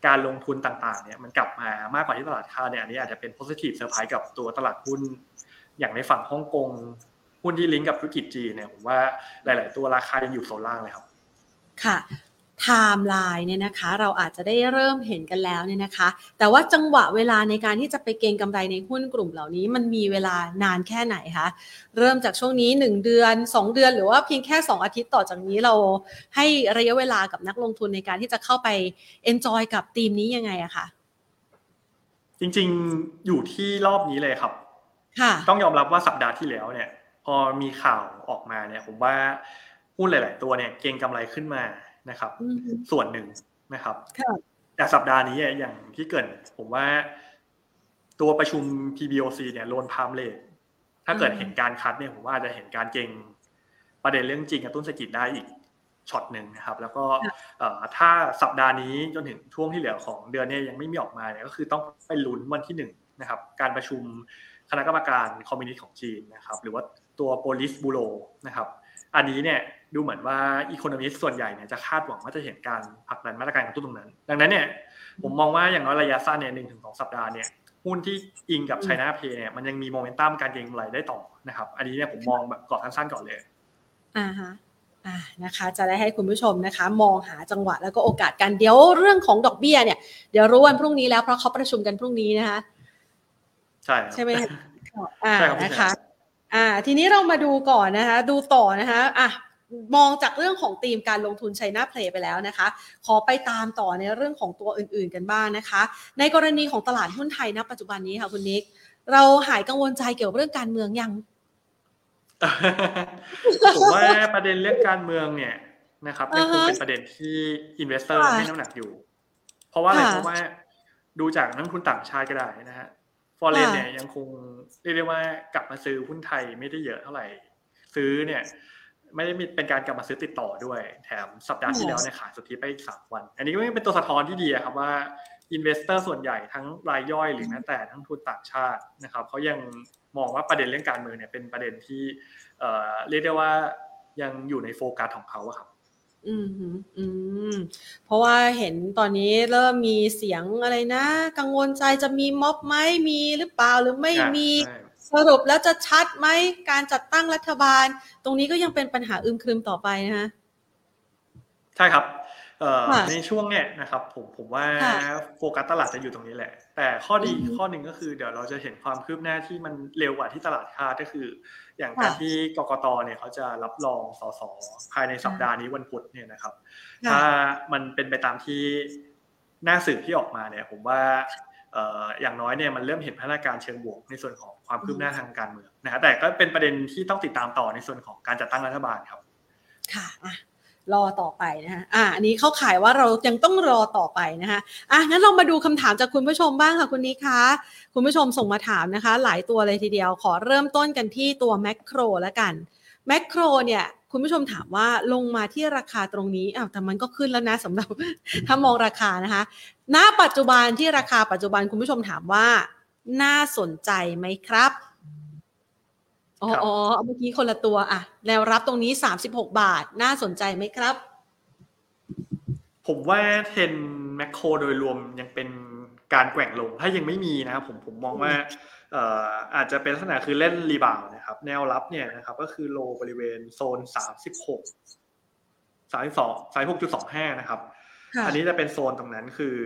S2: การลงทุนต่างๆเนี่ยมันกลับมามากกว่าที่ตลาดคาดเนี่ยอันนี้อาจจะเป็น positive surprise กับตัวตลาดหุ้น อย่างในฝั่งฮ่องกงหุ้นที่ลิงก์กับธุรกิจจีนเนี่ยผมว่าหลาย ๆ ตัวราคายังอยู่โซนล่างเลยครับ
S1: ค่ะ ไทม์ไลน์เนี่ยนะคะเราอาจจะได้เริ่มเห็นกันแล้วเนี่ยนะคะ แต่ว่าจังหวะเวลาในการที่จะไปเก็งกำไรในหุ้นกลุ่มเหล่านี้ มันมีเวลานานแค่ไหนคะเริ่มจากช่วงนี้ 1 เดือน 2 เดือน หรือว่าเพียงแค่ 2 อาทิตย์ต่อจากนี้เราให้ระยะเวลากับนักลงทุนในการที่จะเข้าไป enjoy กับทีมนี้ยังไงอะคะ
S2: จริงๆอยู่ที่รอบนี้เลยครับ
S1: ค่ะ
S2: ต้องยอมรับว่าสัปดาห์ที่แล้วเนี่ย พอมีข่าวออกมาเนี่ย ผมว่าหุ้นหลาย ๆ ตัวเนี่ย เก็งกำไรขึ้นมา นะครับ ส่วนหนึ่งนะครับแต่สัปดาห์นี้อย่างที่เกิดผมว่าตัวประชุม PBOC เนี่ยโลนพามเลทถ้าเกิดเห็นการคัดเนี่ยผมว่าจะเห็นการเก่งประเด็นเรื่องจริงกระตุ้นเศรษฐกิจได้อีกช็อตหนึ่งนะครับ แล้วก็ถ้าสัปดาห์นี้จนถึงช่วงที่เหลือของเดือนนี้ยังไม่มีออกมาเนี่ยก็คือต้องไปลุ้นวันที่หนึ่งนะครับ การประชุมคณะกรรมการคอมมิวนิสต์ของจีนนะครับ หรือว่าตัวโพลิสบูโรนะครับ อันนี้เนี่ยดูเหมือนว่า economist ส่วนใหญ่เนี่ยจะคาดหวังว่าจะเห็นการผลักดันมาตรการกระตุ้นตรงนั้น ดังนั้นเนี่ยผมมองว่าอย่างน้อยระยะสั้นเนี่ยหนึ่งถึงสองสัปดาห์เนี่ยหุ้นที่อิงกับ China play เนี่ยมันยังมีโมเมนตัมการเก็งกำไรได้ต่อนะครับ อันนี้เนี่ยผมมองแบบกรอบสั้นๆก่อนเลย
S1: อ่าฮะอ่านะคะจะได้ให้คุณผู้ชมนะคะ มองหาจังหวะแล้วก็โอกาสกันเดี๋ยวเรื่องของดอกเบี้ยเนี่ยเดี๋ยวรู้วันพรุ่งนี้แล้วเพราะเขาประชุมกันพรุ่งนี้นะคะ
S2: ใช่
S1: ใช่ไหมอ่านะคะ อ่าทีนี้เรามาดูก่อนนะคะ ดูต่อนะคะอะมองจากเรื่องของธีมการลงทุนไชน่าเพลย์ไปแล้วนะคะ ขอไปตามต่อในเรื่องของตัวอื่นๆกันบ้างนะคะ ในกรณีของตลาดหุ้นไทยณปัจจุบันนี้ค่ะคุณนิก เราหายกังวลใจเกี่ยวกับเรื่องการเมืองยัง
S2: ผมว่าประเด็นเรื่องการเมืองเนี่ยนะครับยังคงเป็นประเด็นที่ investor ให้น้ำหนักอยู่ เพราะว่าอะไรเพราะว่าดูจากนักทุนต่างชาติก็ได้นะฮะ foreign เนี่ยยังคงเรียกได้ว่ากลับมาซื้อหุ้นไทยไม่ได้เยอะเท่าไหร่ ซื้อเนี่ย ไม่ได้มีเป็นการกลับมาซื้อติดต่อด้วย แถมสัปดาห์ที่แล้วเนี่ยขายสุทธิไปอีกสามวัน อันนี้ก็เป็นตัวสะท้อนที่ดีครับว่าinvestor ส่วนใหญ่ทั้งรายย่อยหรือแม้แต่ทั้งทุนต่างชาตินะครับเขายังมองว่าประเด็นเรื่องการเมืองเนี่ยเป็นประเด็นที่เรียกได้ว่ายังอยู่ในโฟกัสของเขาครับ
S1: อืมอืม เพราะว่าเห็นตอนนี้เริ่มมีเสียงอะไรนะ กังวลใจจะมีม็อบไหมมีหรือเปล่าหรือไม่มีสรุปแล้วจะชัดไหมการจัดตั้งรัฐบาล ตรงนี้ก็ยังเป็นปัญหาอึมครึมต่อไปนะคะ
S2: ใช่ครับ ในช่วงเนี้ยนะครับผมผมว่าโฟกัสตลาดจะอยู่ตรงนี้แหละ แต่ข้อดีข้อหนึ่งก็คือเดี๋ยวเราจะเห็นความคืบหน้าที่มันเร็วกว่าที่ตลาดคาดก็คือ อย่างการที่กกตเนี่ยเขาจะรับรองสสภายในสัปดาห์นี้วันพุธเนี่ยนะครับ ถ้ามันเป็นไปตามที่หน้าสื่อที่ออกมาเนี่ย ผมว่าอย่างน้อยเนี่ยมันเริ่มเห็นพัฒนาการเชิงบวกในส่วนของความคืบหน้าทางการเมืองนะฮะแต่ก็เป็นประเด็นที่ต้องติดตามต่อในส่วนของการจัดตั้งรัฐบาลครับ
S1: ค่ะ รอต่อไปนะคะอ่าอันนี้เข้าขายว่าเรายังต้องรอต่อไปนะคะอะงั้นเรามาดูคำถามจากคุณผู้ชมบ้างค่ะคุณนี้คะคุณผู้ชมส่งมาถามนะคะ หลายตัวเลยทีเดียวขอเริ่มต้นกันที่ตัวแมคโครแล้วกันแมคโครเนี่ยคุณผู้ชมถามว่าลงมาที่ราคาตรงนี้อ้าวแต่มันก็ขึ้นแล้วนะสำหรับถ้ามองราคานะคะ ณปัจจุบันที่ราคาปัจจุบันคุณผู้ชมถามว่า น่าสนใจไหมครับ อ๋อเมื่อกี้คนละตัวอะแนวรับตรงนี้สามสิบหกบาทน่าสนใจไหมครับ
S2: ผมว่าเทนแมคโครโดยรวมยังเป็นการแกว่งลงถ้ายังไม่มีนะครับผมผมมองว่าอาจจะเป็นลักษณะคือเล่นรีบาวนะครับ แนวรับเนี่ยนะครับ ก็คือโลบริเวณโซนสามสิบหกสายสองสายหกจุดสองห้านะครับ อันนี้จะเป็นโซนตรงนั้นคือ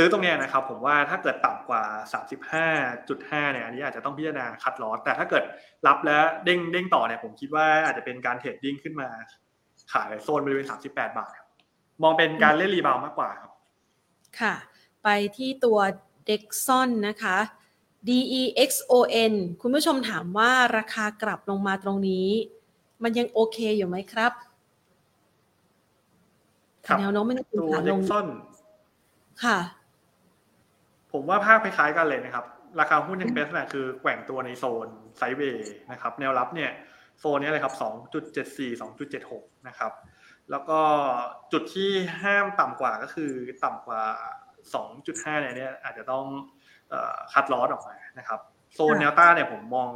S2: ซื้อตรงนี้นะครับผมว่าถ้าเกิดต่ำกว่าสามสิบห้าจุดห้าเนี่ยอันนี้อาจจะต้องพิจารณา cut loss แต่ถ้าเกิดรับแล้วเด้งเด้งต่อเนี่ยผมคิดว่าอาจจะเป็นการ trading ขึ้นมา ขายโซนบริเวณสามสิบแปดบาทครับมองเป็นการเล่น rebound มากกว่าครับ
S1: ค่ะ ไปที่ตัว DEXON นะคะ DEXON คุณผู้ชมถามว่าราคากลับลงมาตรงนี้ มันยังโอเคอยู่ไหมครับ
S2: แนวโน้มไม่ได้
S1: ถึ
S2: งขาลง
S1: ค่ะ
S2: ผมว่าภาพคล้ายๆกันเลยนะครับ ราคาหุ้นยังเป็นลักษณะคือแกว่งตัวในโซนไซด์เวย์นะครับ แนวรับเนี่ยโซนนี้เลยครับ 2.74 2.76 นะครับ แล้วก็จุดที่ห้ามต่ำกว่าก็คือต่ำกว่า 2.5 เนี่ย อาจจะต้องคัดลอสออกมานะครับ โซนแนวต้านเนี่ยผมมอง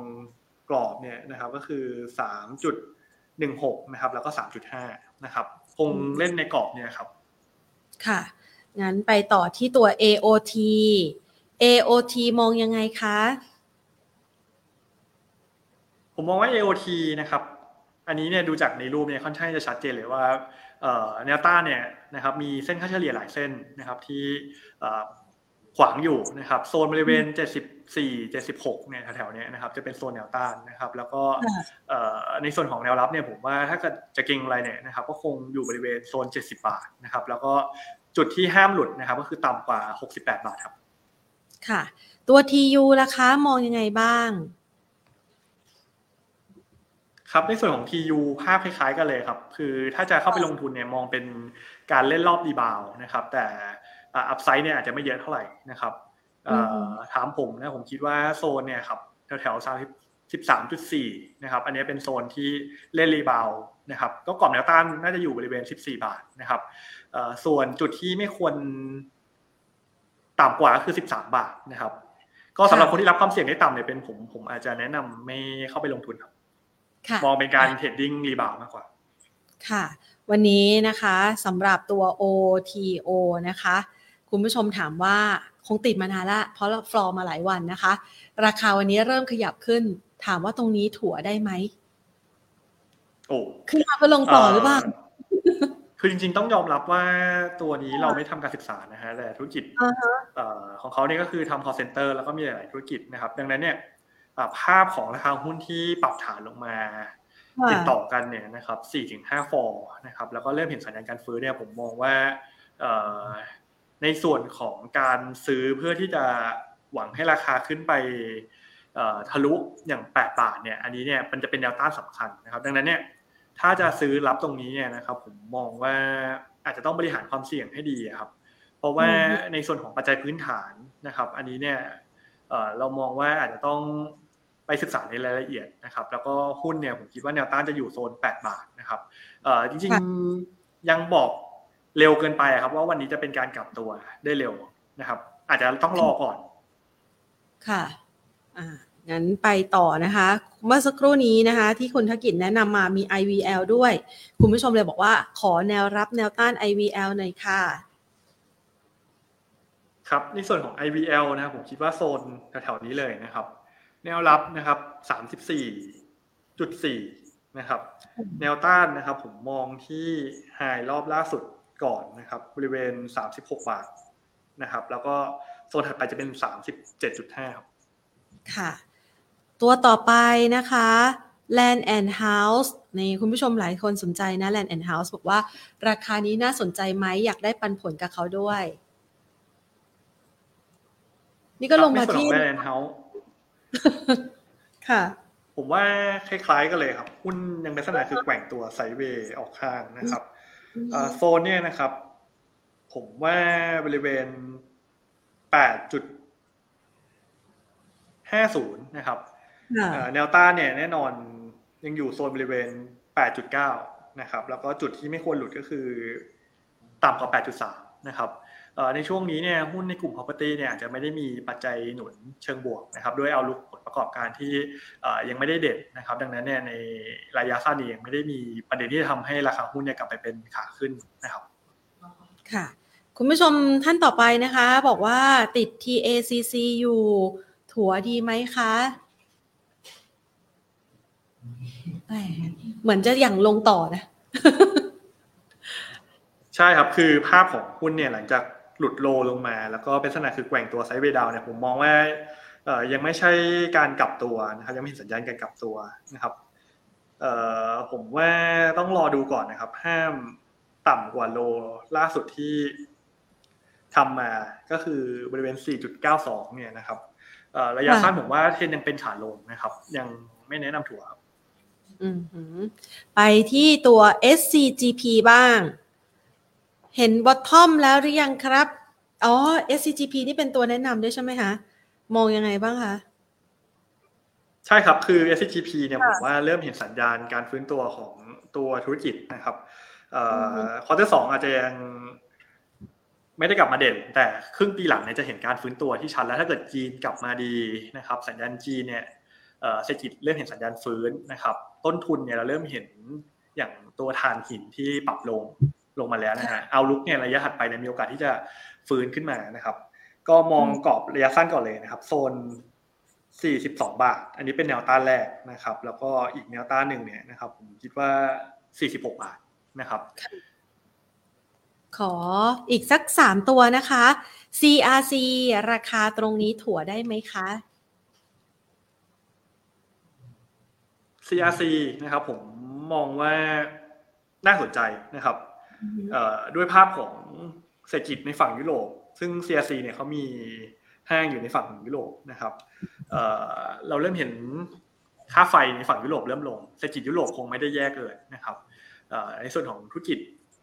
S2: กรอบเนี่ยนะครับก็คือ 3.16 นะครับ แล้วก็ 3.5 นะครับ คงเล่นในกรอบเนี่ยครับ
S1: ค่ะ งั้นไปต่อที่ตัว AOT AOT มองยังไงคะ
S2: ผมมองว่า AOT นะครับ อันนี้เนี่ยดูจากในรูปเนี่ยค่อนข้างจะชัดเจนเลยว่าแนวต้านเนี่ยนะครับมีเส้นค่าเฉลี่ยหลายเส้นนะครับที่ขวางอยู่นะครับโซนบริเวณ 74 76เนี่ยแถวๆนี้นะครับจะเป็นโซนแนวต้านนะครับ แล้วก็ในส่วนของแนวรับเนี่ยผมว่าถ้าเกิดจะเก็งอะไรเนี่ยนะครับก็คงอยู่บริเวณโซน 70 บาทนะครับแล้วก็ จุดที่ห้ามหลุดนะครับ ก็คือต่ำกว่า 68 บาทครับ
S1: ค่ะ ตัว TU ราคามองยังไงบ้าง
S2: ครับในส่วนของ TU ภาพคล้ายๆกันเลยครับ คือถ้าจะเข้าไปลงทุนเนี่ยมองเป็นการเล่นรอบดีบาวนะครับ แต่อัพไซด์เนี่ยอาจจะไม่เยอะเท่าไหร่นะครับถามผมนะผมคิดว่าโซนเนี่ยครับแถวแถวสามสิบสามจุดสี่นะครับอันนี้เป็นโซนที่เล่น rebound นะครับก็กรอบแนวต้านน่าจะอยู่บริเวณสิบสี่บาทนะครับ ส่วนจุดที่ไม่ควรต่ำกว่าก็คือสิบสามบาทนะครับ ก็สำหรับคนที่รับความเสี่ยงได้ต่ำเนี่ยเป็นผมผมอาจจะแนะนำไม่เข้าไปลงทุนครับมองเป็นการ trading rebound มากกว่า
S1: ค่ะ วันนี้นะคะสำหรับตัว OTO นะคะ คุณผู้ชมถามว่าคงติดมานานละ เพราะเราฟลอร์มาหลายวันนะคะ ราคาวันนี้เริ่มขยับขึ้น ถามว่าตรงนี้ถั่วได้ไหม
S2: โอ้
S1: ขึ้นมาไปลงต่อหรือเปล่า
S2: คือจริงๆต้องยอมรับว่าตัวนี้เราไม่ทำการศึกษานะฮะแต่ธุรกิจของเขาเนี่ยก็คือทำ call center แล้วก็มีหลายๆธุรกิจนะครับ ดังนั้นเนี่ยภาพของราคาหุ้นที่ปรับฐานลงมาติดต่อกันเนี่ยนะครับ4-5ฟอร์นะครับ แล้วก็เริ่มเห็นสัญญาณการฟื้นเนี่ยผมมองว่าในส่วนของการซื้อเพื่อที่จะหวังให้ราคาขึ้นไปทะลุอย่าง 8 บาทเนี่ย อันนี้เนี่ยมันจะเป็นแนวต้านสำคัญนะครับ ดังนั้นเนี่ย ถ้าจะซื้อรับตรงนี้เนี่ยนะครับ ผมมองว่าอาจจะต้องบริหารความเสี่ยงให้ดีครับ เพราะว่าในส่วนของปัจจัยพื้นฐานนะครับ อันนี้เนี่ยเรามองว่าอาจจะต้องไปศึกษาในรายละเอียดนะครับ แล้วก็หุ้นเนี่ยผมคิดว่าแนวต้านจะอยู่โซน 8 บาทนะครับจริงๆยังบอกเร็วเกินไปครับว่าวันนี้จะเป็นการกลับตัวได้เร็วนะครับ อาจจะต้องรอก่อน
S1: ค่ะ อ่า งั้นไปต่อนะคะ เมื่อสักครู่นี้นะคะ ที่คุณธกิจแนะนำมามี IVL ด้วย คุณผู้ชมเลยบอกว่าขอแนวรับแนวต้าน IVL หน่อยค่ะ
S2: ครับในส่วนของ IVL นะผมคิดว่าโซนแถวๆนี้เลยนะครับ แนวรับนะครับสามสิบสี่จุดสี่นะครับ แนวต้านนะครับ ผมมองที่ไฮรอบล่าสุดก่อนนะครับ บริเวณ 36 บาทนะครับ แล้วก็โซนถัดไปจะเป็น 37.5ครับ
S1: ค่ะ ตัวต่อไปนะคะ Land and House ในคุณผู้ชมหลายคนสนใจนะ Land and House บอกว่า ราคานี้น่าสนใจไหมอยากได้ปันผลกับเขาด้วย นี่ก็ลงมาที่
S2: แลนด์แอนด์เฮ้าส์
S1: ค่ะ
S2: ผมว่าคล้ายๆกันเลยครับ หุ้นยังเป็นลักษณะคือแกว่งตัว sideway ออกข้างนะครับโซนเนี่ยนะครับ ผมว่าบริเวณแปดจุดห้าศูนย์นะครับ แนวต้านเนี่ยแน่นอนยังอยู่โซนบริเวณแปดจุดเก้านะครับ แล้วก็จุดที่ไม่ควรหลุดก็คือต่ำกว่าแปดจุดสามนะครับในช่วงนี้เนี่ยหุ้นในกลุ่ม property เนี่ยอาจจะไม่ได้มีปัจจัยหนุนเชิงบวกนะครับด้วยเอาลุกผลประกอบการที่ยังไม่ได้เด่นนะครับ ดังนั้นเนี่ยในระยะสั้นเองไม่ได้มีประเด็นที่ทำให้ราคาหุ้นเนี่ยกลับไปเป็นขาขึ้นนะครับ
S1: ค่ะ คุณผู้ชมท่านต่อไปนะคะ บอกว่าติด TACC อยู่ ถัวดีไหมคะ เหมือนจะอย่างลงต่อนะ
S2: ใช่ครับคือภาพของหุ้นเนี่ยหลังจากหลุดโลลงมา แล้วก็เป็นลักษณะคือแกว่งตัวไซด์เวดาวเนี่ยผมมองว่ายังไม่ใช่การกลับตัวนะครับยังไม่เห็นสัญญาณการกลับตัวนะครับผมว่าต้องรอดูก่อนนะครับ ห้ามต่ำกว่าโลล่าสุดที่ทำมาก็คือบริเวณ 4.92 เนี่ยนะครับระยะสั้นผมว่าเทรนยังเป็นขาลงนะครับ ยังไม่แนะนำถั่วครับ
S1: ไปที่ตัว SCGP บ้าง เห็นบอททอมแล้วหรือยังครับ อ๋อ SCGP นี่เป็นตัวแนะนำด้วยใช่ไหมคะ มองยังไงบ้างคะ
S2: ใช่ครับ คือ SCGP เนี่ยผมว่าเริ่มเห็นสัญญาณการฟื้นตัวของตัวธุรกิจนะครับคอร์เตอร์สองอาจจะยังไม่ได้กลับมาเด่น แต่ครึ่งปีหลังเนี่ยจะเห็นการฟื้นตัวที่ชัดแล้วถ้าเกิดจีนกลับมาดีนะครับ สัญญาณจีนเนี่ยเศรษฐกิจเริ่มเห็นสัญญาณฟื้นนะครับ ต้นทุนเนี่ยเราเริ่มเห็นอย่างตัวทานหินที่ปรับลงลงมาแล้วนะฮะเอาลุกเนี่ยระยะถัดไปเนี่ยมีโอกาสที่จะฟื้นขึ้นมานะครับ ก็มองกรอบระยะสั้นก่อนเลยนะครับ โซน 42 บาท อันนี้เป็นแนวต้านแรกนะครับ แล้วก็อีกแนวต้านหนึ่งเนี่ยนะครับ ผมคิดว่า 46 บาทนะครับ
S1: ขออีกสักสามตัวนะคะ CRC ราคาตรงนี้ถั่วได้ไหมคะ
S2: CRC นะครับผมมองว่าน่าสนใจนะครับด้วยภาพของเศรษฐกิจในฝั่งยุโรป ซึ่ง CRC เนี่ยเขามีห้างอยู่ในฝั่งยุโรปนะครับเราเริ่มเห็นค่าไฟในฝั่งยุโรปเริ่มลงเศรษฐกิจยุโรปคงไม่ได้แย่เกินนะครับในส่วนของธุรกิจ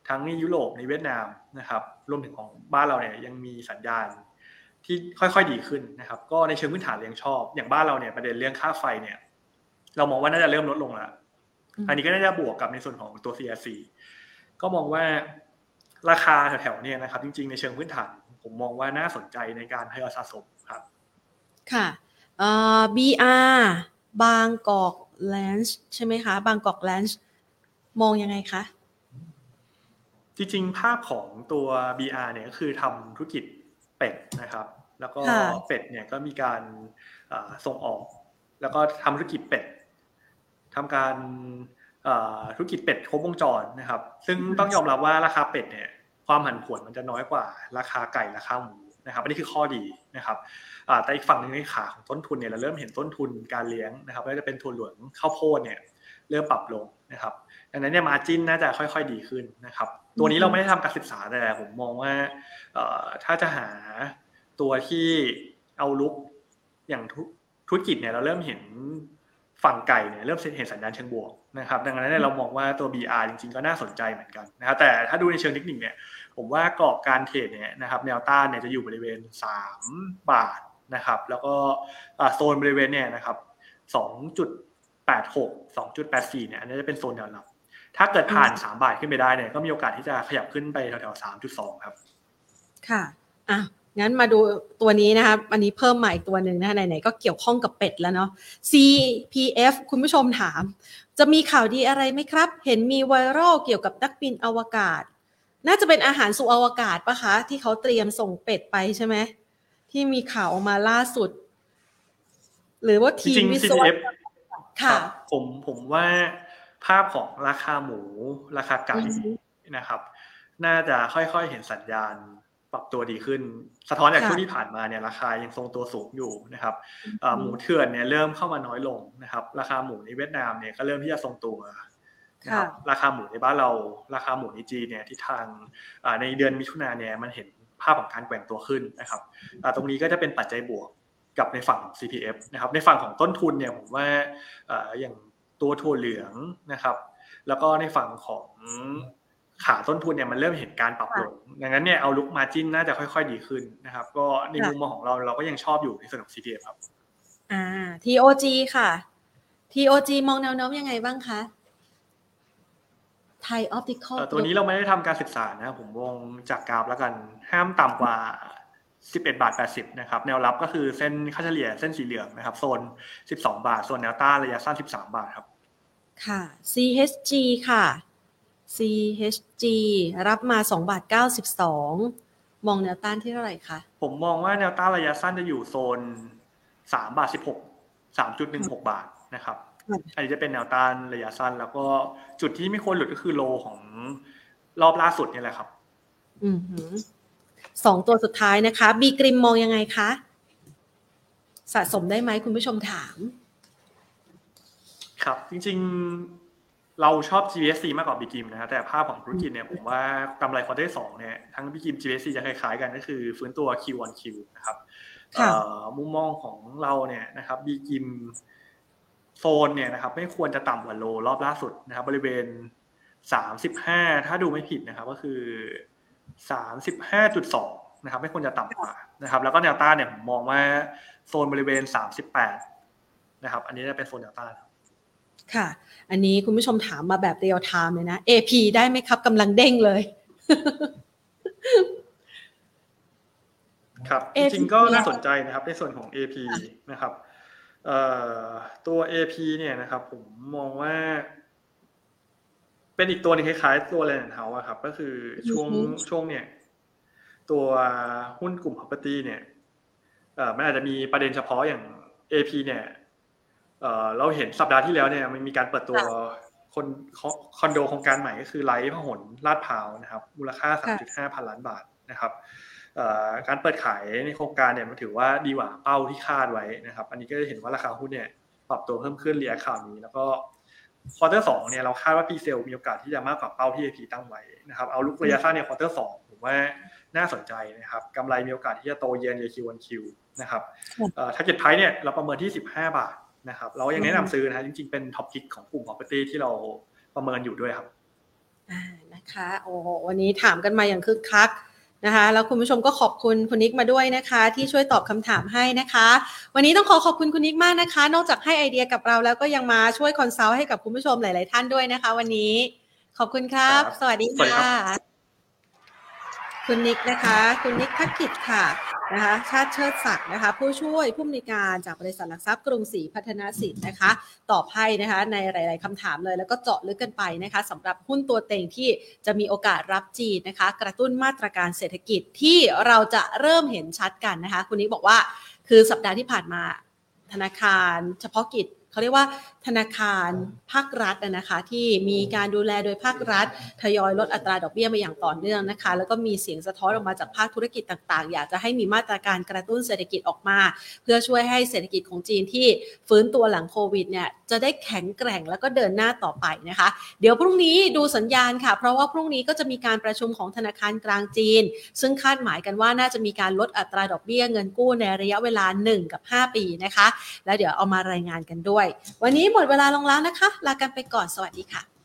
S2: ทั้งในยุโรปในเวียดนามนะครับรวมถึงของบ้านเราเนี่ยยังมีสัญญาณที่ค่อยๆดีขึ้นนะครับ ก็ในเชิงพื้นฐานเรียงชอบ อย่างบ้านเราเนี่ยประเด็นเรื่องค่าไฟเนี่ย เรามองว่าน่าจะเริ่มลดลงแล้วอันนี้ก็น่าจะบวกกับในส่วนของตัว CRC ก็มองว่าราคาแถวๆนี้นะครับ จริงๆในเชิงพื้นฐานผมมองว่าน่าสนใจในการทยอยสะสมครับ
S1: ค่ะเอ่อ BR บางกอกแลนช์ใช่ไหมคะ บางกอกแลนช์มองยังไงคะ
S2: จริงๆ ภาพของตัว BR เนี่ยก็คือทำธุรกิจเป็ดนะครับ แล้วก็เป็ดเนี่ยก็มีการส่งออก แล้วก็ทำธุรกิจเป็ด ทำการธุรกิจเป็ดครบวงจรนะครับ ซึ่งต้องยอมรับว่าราคาเป็ดเนี่ยความผันผวนมันจะน้อยกว่าราคาไก่ราคาหมูนะครับอันนี้คือข้อดีนะครับแต่อีกฝั่งหนึ่งในขาของต้นทุนเนี่ยเราเริ่มเห็นต้นทุนการเลี้ยงนะครับไม่ว่าจะเป็นทุนหลวงข้าวโพดเนี่ยเริ่มปรับลงนะครับดังนั้นเนี่ยมาจินน่าจะค่อย ๆ ดีขึ้นนะครับ ตัวนี้เราไม่ได้ทำการศึกษาแต่ผมมองว่าถ้าจะหาตัวที่เอาลุกอย่างธุรกิจเนี่ยเราเริ่มเห็น ฝั่งไก่เนี่ยเริ่มเห็นสัญญาณเชิงบวกนะครับดังนั้นเรามองว่าตัว BR จริงๆ ก็น่าสนใจเหมือนกันนะครับแต่ถ้าดูในเชิงเทคนิคเนี่ยผมว่ากรอบการเทรดเนี่ยนะครับแนวต้านเนี่ยจะอยู่บริเวณ 3 บาทนะครับแล้วก็โซนบริเวณเนี่ยนะครับ2.86 2.84เนี่ยอันนี้จะเป็นโซนแนวรับถ้าเกิดผ่าน 3 บาทขึ้นไปได้เนี่ยก็มีโอกาสที่จะขยับขึ้นไปแถวๆ3.2 ครับ
S1: ค่ะอะ งั้นมาดูตัวนี้นะคะอันนี้เพิ่มมาอีกตัวหนึ่งนะไหนๆก็เกี่ยวข้องกับเป็ดแล้วเนาะ CPF คุณผู้ชมถาม จะมีข่าวดีอะไรไหมครับ เห็นมีไวรัลเกี่ยวกับนักบินอวกาศ น่าจะเป็นอาหารสู่อวกาศปะคะ ที่เขาเตรียมส่งเป็ดไปใช่ไหมที่มีข่าวออกมาล่าสุด หรือว่าทีมวิศวะ
S2: ค่ะ ผมผมว่าภาพของราคาหมู ราคาไก่นะครับ น่าจะค่อยๆเห็นสัญญาณ ปรับตัวดีขึ้น สะท้อนจากช่วงที่ผ่านมาเนี่ยราคายังทรงตัวสูงอยู่นะครับหมูเถื่อนเนี่ยเริ่มเข้ามาน้อยลงนะครับ ราคาหมูในเวียดนามเนี่ยก็เริ่มที่จะทรงตัวนะครับราคาหมูในบ้านเรา ราคาหมูในจีนเนี่ยที่ทางในเดือนมิถุนาเนี่ยมันเห็นภาพของการแกว่งตัวขึ้นนะครับตรงนี้ก็จะเป็นปัจจัยบวกกับในฝั่งของ CPF นะครับในฝั่งของต้นทุนเนี่ยผมว่าอย่างตัวถั่วเหลืองนะครับ แล้วก็ในฝั่งของ ขาต้นทุนเนี่ยมันเริ่มเห็นการปรับลง ดังนั้นเนี่ยเอาลุกมาจิ้นน่าจะค่อยๆดีขึ้นนะครับ ก็ในมุมมองของเราเราก็ยังชอบอยู่ในส่วนของ CPF ครับ
S1: อ่า TOG ค่ะ TOG มองแนวโน้มยังไงบ้างคะไทยออปติคอล
S2: ตัวนี้เราไม่ได้ทำการศึกษานะครับผมวงจากกราฟแล้วกันห้ามต่ำกว่า 11 บาท 80 นะครับ แนวรับก็คือเส้นค่าเฉลี่ยเส้นสีเหลืองนะครับ โซน 12 บาทส่วนแนวต้านระยะสั้น 13 บาทครับ
S1: ค่ะ CHG ค่ะ CHG รับมา2บาท92 มองแนวต้านที่เท่าไหร่คะ
S2: ผมมองว่าแนวต้านระยะสั้นจะอยู่โซน3บาท16 3.16 บาทนะครับ อันนี้จะเป็นแนวต้านระยะสั้น แล้วก็จุดที่ไม่ควรหลุดก็คือโลของรอบล่าสุดนี่แหละครับ
S1: อืมสองตัวสุดท้ายนะคะ บีกริมมองยังไงคะ สะสมได้ไหมคุณผู้ชมถาม
S2: ครับ จริง ๆ เราชอบ GBSC มากกว่าบีกิมนะฮะแต่ภาพของธุรกิจเนี่ยผมว่ากำไรควอเตอร์สองเนี่ยทั้งบีกิม GBSC จะคล้ายๆกันก็คือฟื้นตัว Q1 Q นะครับมุมมองของเราเนี่ยนะครับ buying zone เนี่ยนะครับไม่ควรจะต่ำกว่า low รอบล่าสุดนะครับ บริเวณสามสิบห้าถ้าดูไม่ผิดนะครับ ก็คือสามสิบห้าจุดสองนะครับ ไม่ควรจะต่ำกว่านะครับ แล้วก็แนวต้านเนี่ยผมมองว่าโซนบริเวณสามสิบแปดนะครับ อันนี้จะเป็นโซนแนวต้าน
S1: ค่ะ อันนี้คุณผู้ชมถามมาแบบ real time เลยนะ AP ได้ไหมครับกำลังเด้งเลย
S2: ครับ จริงๆก็น่าสนใจนะครับ ในส่วนของ AP นะครับตัว AP เนี่ยนะครับ ผมมองว่า เป็นอีกตัวนึงคล้ายๆ ตัวแลนด์เฮาส์ครับ ก็คือช่วงช่วงเนี่ย ตัวหุ้นกลุ่ม property เนี่ยมันอาจจะมีประเด็นเฉพาะอย่าง AP เนี่ย เราเห็นสัปดาห์ที่แล้วเนี่ยมันมีการเปิดตัวคนคอนโดโครงการใหม่ก็คือไลท์พหลลาดพร้าวนะครับ มูลค่า 3.5 พันล้านบาทนะครับการเปิดขายในโครงการเนี่ยมันถือว่าดีกว่าเป้าที่คาดไว้นะครับ อันนี้ก็จะเห็นว่าราคาหุ้นเนี่ยปรับตัวเพิ่มขึ้นเรียข่าวนี้ แล้วก็ quarter สองเนี่ยเราคาดว่า presale มีโอกาสที่จะมากกว่าเป้าที่ AP ตั้งไว้นะครับ outlook ระยะสั้นเนี่ย quarter สองผมว่าน่าสนใจนะครับกำไรมีโอกาสที่จะโต year on year Q on Q นะครับ target price เนี่ยเราประเมินที่ 15 บาท นะครับเรายังแนะนำซื้อนะจริงๆเป็น top pick ของกลุ่ม property ที่เราประเมินอยู่ด้วยครับ
S1: อ่านะคะโอ้โหวันนี้ถามกันมาอย่างคึกคักนะคะแล้วคุณผู้ชมก็ขอบคุณคุณนิกมาด้วยนะคะ ที่ช่วยตอบคำถามให้นะคะ วันนี้ต้องขอขอบคุณคุณนิกมากนะคะ นอกจากให้ไอเดียกับเราแล้วก็ยังมาช่วย consult ให้กับคุณผู้ชมหลาย ๆ ท่านด้วยนะคะ วันนี้ขอบคุณครับ สวัสดีค่ะ คุณนิกนะคะ คุณนิกพักกิจค่ะนะคะชาติเชิดศักดิ์นะคะ ผู้ช่วยผู้อำนวยการจากบริษัทหลักทรัพย์กรุงศรีพัฒนสินนะคะ ตอบให้นะคะในหลาย ๆคำถามเลย แล้วก็เจาะลึกกันไปนะคะสำหรับหุ้นตัวเต็งที่จะมีโอกาสรับจีนนะคะ กระตุ้นมาตรการเศรษฐกิจที่เราจะเริ่มเห็นชัดกันนะคะ คุณนิกบอกว่าคือสัปดาห์ที่ผ่านมาธนาคาร เฉพาะกิจ เขาเรียกว่าธนาคารภาครัฐนะคะ ที่มีการดูแลโดยภาครัฐทยอยลดอัตราดอกเบี้ยมาอย่างต่อเนื่องนะคะ แล้วก็มีเสียงสะท้อนออกมาจากภาคธุรกิจต่างๆ อยากจะให้มีมาตรการกระตุ้นเศรษฐกิจออกมา เพื่อช่วยให้เศรษฐกิจของจีนที่ฟื้นตัวหลังโควิดเนี่ยจะได้แข็งแกร่งแล้วก็เดินหน้าต่อไปนะคะ เดี๋ยวพรุ่งนี้ดูสัญญาณค่ะ เพราะว่าพรุ่งนี้ก็จะมีการประชุมของธนาคารกลางจีน ซึ่งคาดหมายกันว่าน่าจะมีการลดอัตราดอกเบี้ยเงินกู้ในระยะเวลา 1 กับ 5 ปีนะคะ แล้วเดี๋ยวเอามารายงานกันด้วยวันนี้หมดเวลาลงแล้วนะคะ ลากันไปก่อนสวัสดีค่ะ